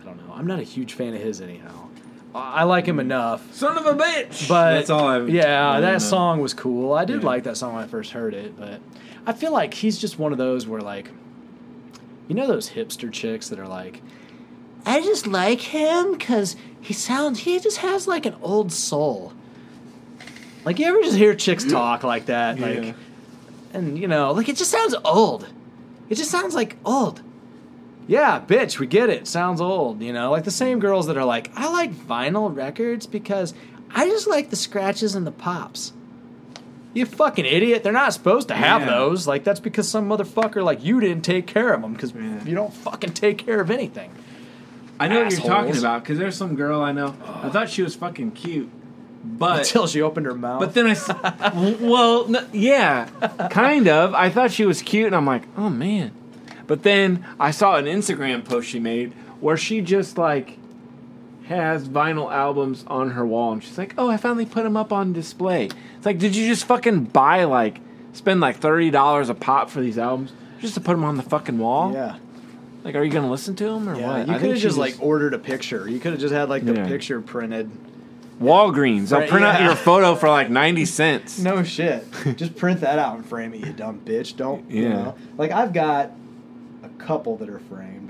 I don't know. I'm not a huge fan of his anyhow. I I like him enough, Son of a bitch. but that's all I've. Yeah, I that know. song was cool. I did Yeah. like that song when I first heard it, but I feel like he's just one of those where like You know those hipster chicks that are like, I just like him because he sounds, he just has like an old soul. Like, you ever just hear chicks talk like that? Yeah. Like, and you know, like it just sounds old. It just sounds like old. Yeah, bitch, we get it. Sounds old, you know? Like the same girls that are like, I like vinyl records because I just like the scratches and the pops. You fucking idiot. They're not supposed to have Yeah. those. Like, that's because some motherfucker like you didn't take care of them because Yeah. you don't fucking take care of anything. I know what you're talking about because there's some girl I know. I thought she was fucking cute, but Until she opened her mouth. but then I, s- well, n- yeah, kind of. I thought she was cute, and I'm like, oh man. But then I saw an Instagram post she made where she just like has vinyl albums on her wall, and she's like, oh, I finally put them up on display. It's like, did you just fucking buy like spend like thirty dollars a pop for these albums just to put them on the fucking wall? yeah. Like, are you gonna listen to them or Yeah, what? you could have she just like ordered a picture. You could have just had like the Yeah. picture printed. Walgreens. They'll Right, print out your photo for like ninety cents. No shit. Just print that out and frame it, you dumb bitch. Don't you Yeah. know? Like I've got a couple that are framed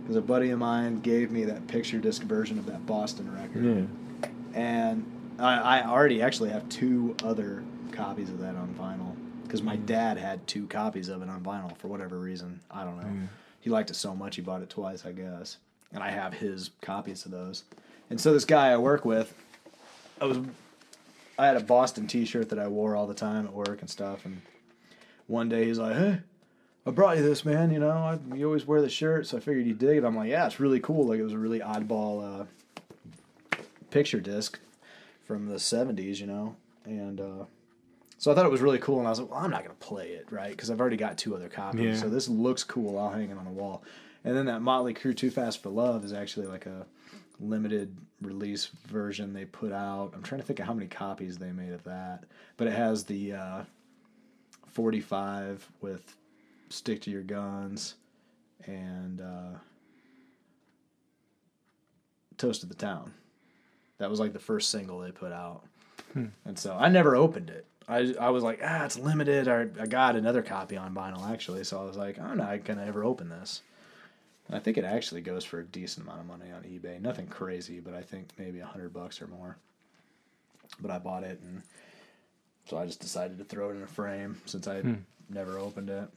because a buddy of mine gave me that picture disc version of that Boston record, Yeah. and I, I already actually have two other copies of that on vinyl because my mm. dad had two copies of it on vinyl for whatever reason. I don't know. He liked it so much he bought it twice, I guess, and I have his copies of those. And so this guy I work with, I was I had a Boston T-shirt that I wore all the time at work and stuff. And one day he's like, "Hey, I brought you this, man. You know, I, you always wear the shirt, so I figured you'd dig it." I'm like, "Yeah, it's really cool. Like it was a really oddball uh, picture disc from the '70s, you know." And uh, so I thought it was really cool, and I was like, "Well, I'm not gonna play it, right? Because I've already got two other copies. Yeah. So this looks cool. I'll hang it on the wall." And then that Motley Crue "Too Fast for Love" is actually like a limited release version they put out. I'm trying to think of how many copies they made of that, but it has the uh, 45 with "Stick to Your Guns" and uh, "Toast of the Town." That was like the first single they put out, and so I never opened it. I, I was like, ah, it's limited. I, I got another copy on vinyl actually, so I was like, I'm not gonna ever open this. And I think it actually goes for a decent amount of money on eBay. Nothing crazy, but I think maybe a hundred bucks or more. But I bought it, and so I just decided to throw it in a frame since I had never opened it.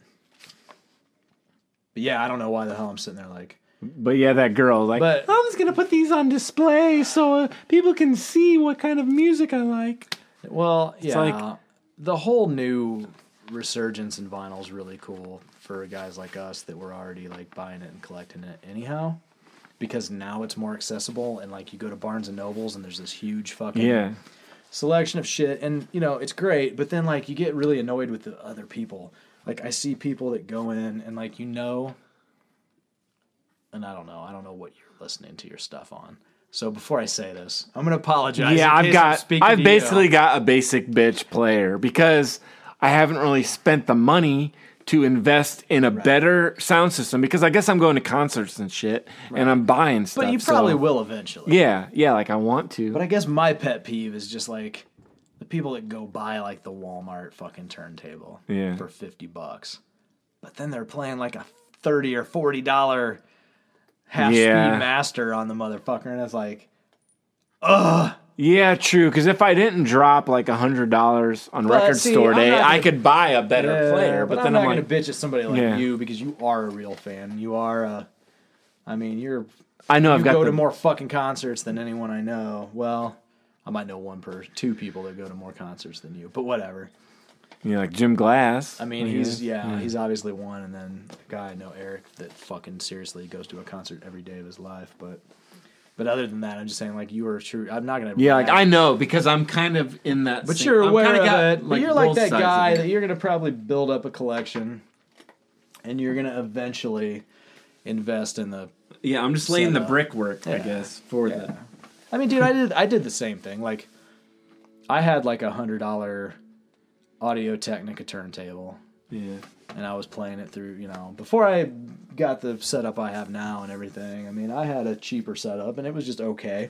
But yeah, I don't know why the hell I'm sitting there like. But yeah, that girl like But- I'm just gonna put these on display so uh, people can see what kind of music I like. Well, yeah, like- the whole new resurgence in vinyl is really cool for guys like us that were already like buying it and collecting it anyhow. Because now it's more accessible, and like you go to Barnes and Nobles, and there's this huge fucking Yeah, selection of shit and you know it's great but then like you get really annoyed with the other people like i see people that go in and like you know and i don't know i don't know what you're listening to your stuff on so before i say this i'm gonna apologize yeah. I've got speaking I've basically you. got a basic bitch player because I haven't really spent the money to invest in a better sound system because I guess I'm going to concerts and shit and I'm buying stuff. but you so- probably will eventually Yeah, yeah. Like I want to. but i guess my pet peeve is just like the people that go buy like the walmart fucking turntable Yeah. for 50 bucks but then they're playing like a 30 or 40 dollar half Yeah. speed master on the motherfucker and it's like ugh Yeah, true. Because if I didn't drop like a hundred dollars on But record see, store I'm day, I gonna- could buy a better Yeah, player. But, then I'm then not I'm gonna bitch at somebody like Yeah. you because you are a real fan. You are a, I mean, you're I know I've got to go the, to more fucking concerts than anyone I know. Well, I might know one person, two people that go to more concerts than you, but whatever. you know, like Jim Glass. I mean, he's yeah, he's obviously one, and then a guy I know, Eric, that fucking seriously goes to a concert every day of his life. But, but other than that, I'm just saying like you are true. I'm not gonna Yeah, like I know because I'm kind of in that. But same- you're I'm aware kinda got, it. But you're like that guy that you're gonna probably build up a collection, and you're gonna eventually invest in the. Yeah, I'm just laying the setup. brickwork, I guess, for Yeah. that. I mean, dude, I did I did the same thing. Like, I had like a hundred dollar Audio Technica turntable, Yeah. and I was playing it through. You know, before I got the setup I have now and everything. I mean, I had a cheaper setup, and it was just okay.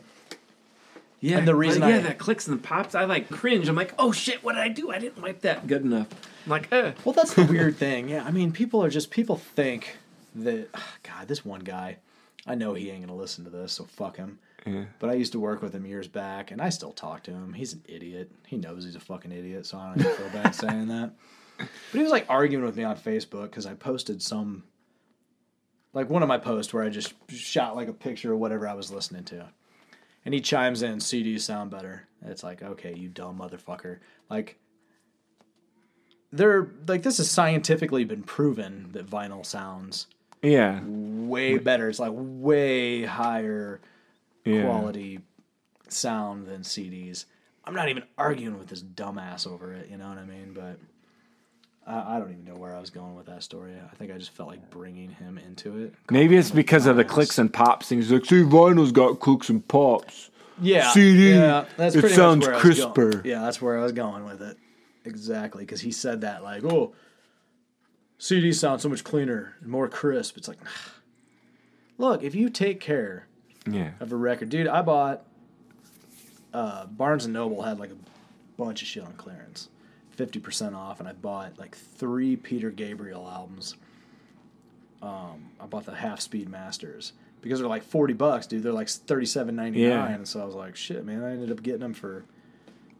Yeah, And the reason yeah, I- that clicks and pops, I like cringe. I'm like, oh shit, what did I do? I didn't wipe that good enough. I'm like, eh. Well, that's the weird thing. Yeah, I mean, people are just people think that Oh, God, this one guy, I know he ain't gonna listen to this, so fuck him. Yeah. But I used to work with him years back, and I still talk to him. He's an idiot. He knows he's a fucking idiot, so I don't even feel bad saying that. But he was like arguing with me on Facebook because I posted some, like one of my posts where I just shot like a picture of whatever I was listening to. And he chimes in, CDs sound better. It's like, okay, you dumb motherfucker. Like, they're like, this has scientifically been proven that vinyl sounds Yeah. way better. It's like way higher Yeah. quality sound than CDs. I'm not even arguing with this dumbass over it. You know what I mean? But I, I don't even know where I was going with that story. I think I just felt like bringing him into it. Maybe it's because of the clicks and pops things. Like, see, vinyl's got clicks and pops. Yeah, CD, Yeah, that's it sounds much where I was going. crisper. Yeah, that's where I was going with it. Exactly, because he said that like, oh, CDs sound so much cleaner and more crisp. It's like, look, if you take care Yeah. of a record. Dude, I bought uh, Barnes and Noble had like a bunch of shit on clearance, fifty percent off, and I bought like three Peter Gabriel albums. Um, I bought the Half Speed Masters because they're like forty bucks, dude. They're like thirty seven ninety nine, Yeah. and so I was like, shit, man. I ended up getting them for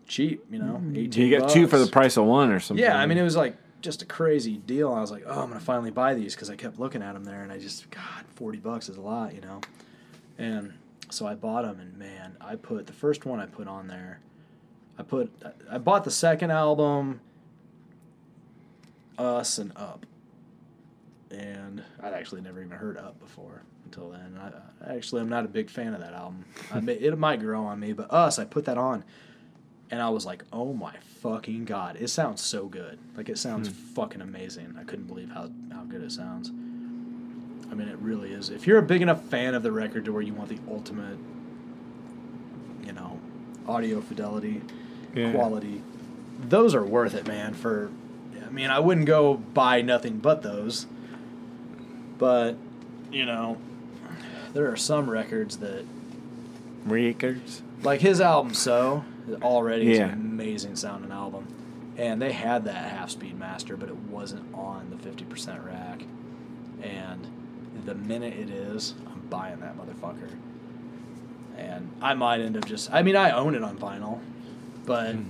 cheap, you know, eighteen. You got two for the price of one or something. Yeah, I mean, it was like just a crazy deal. I was like, oh, I'm gonna finally buy these because I kept looking at them there, and I just, God, forty bucks is a lot, you know. And so I bought them, and man, I put the first one I put on there. I put, I bought the second album, Us and Up, and I'd actually never even heard Up before until then. I, I actually, I'm not a big fan of that album. I may, it might grow on me, but Us, I put that on, and I was like, "Oh my fucking god, it sounds so good! Like it sounds hmm. fucking amazing. I couldn't believe how how good it sounds. I mean, it really is. If you're a big enough fan of the record to where you want the ultimate, you know, audio fidelity, Yeah. quality, those are worth it, man. For, I mean, I wouldn't go buy nothing but those, but you know, there are some records that Records. like his album so already is an amazing sounding album and they had that half speed master but it wasn't on the 50% rack and the minute it is i'm buying that motherfucker. And i might end up just i mean i own it on vinyl but hmm.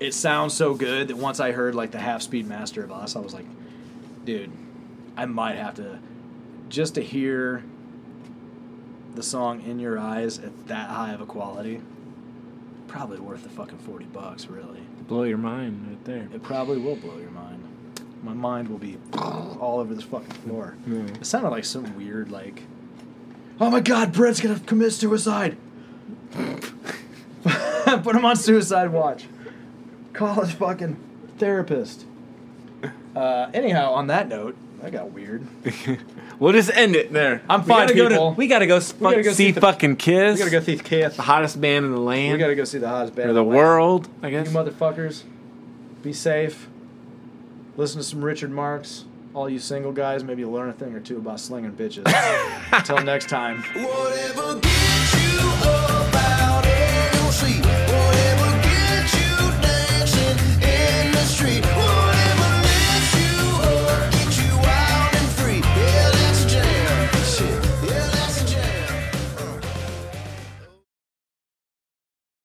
it sounds so good that once i heard like the half speed master of us i was like dude i might have to just to hear the song in your eyes at that high of a quality probably worth the fucking 40 bucks really. Blow your mind right there. it probably will blow your mind my mind will be all over this fucking floor Yeah. it sounded like some weird like oh my god brett's gonna commit suicide put him on suicide watch call his fucking therapist uh, anyhow on that note that got weird We'll just end it there. I'm We fine, gotta go to- people. we gotta go, s- We gotta go see see the- fucking Kiss. we gotta go see Kiss, the hottest band in the land. we gotta go see the hottest band or in the land. world, I guess You motherfuckers, be safe. Listen to some Richard Marx. All you single guys, maybe learn a thing or two about slinging bitches. Until next time. Whatever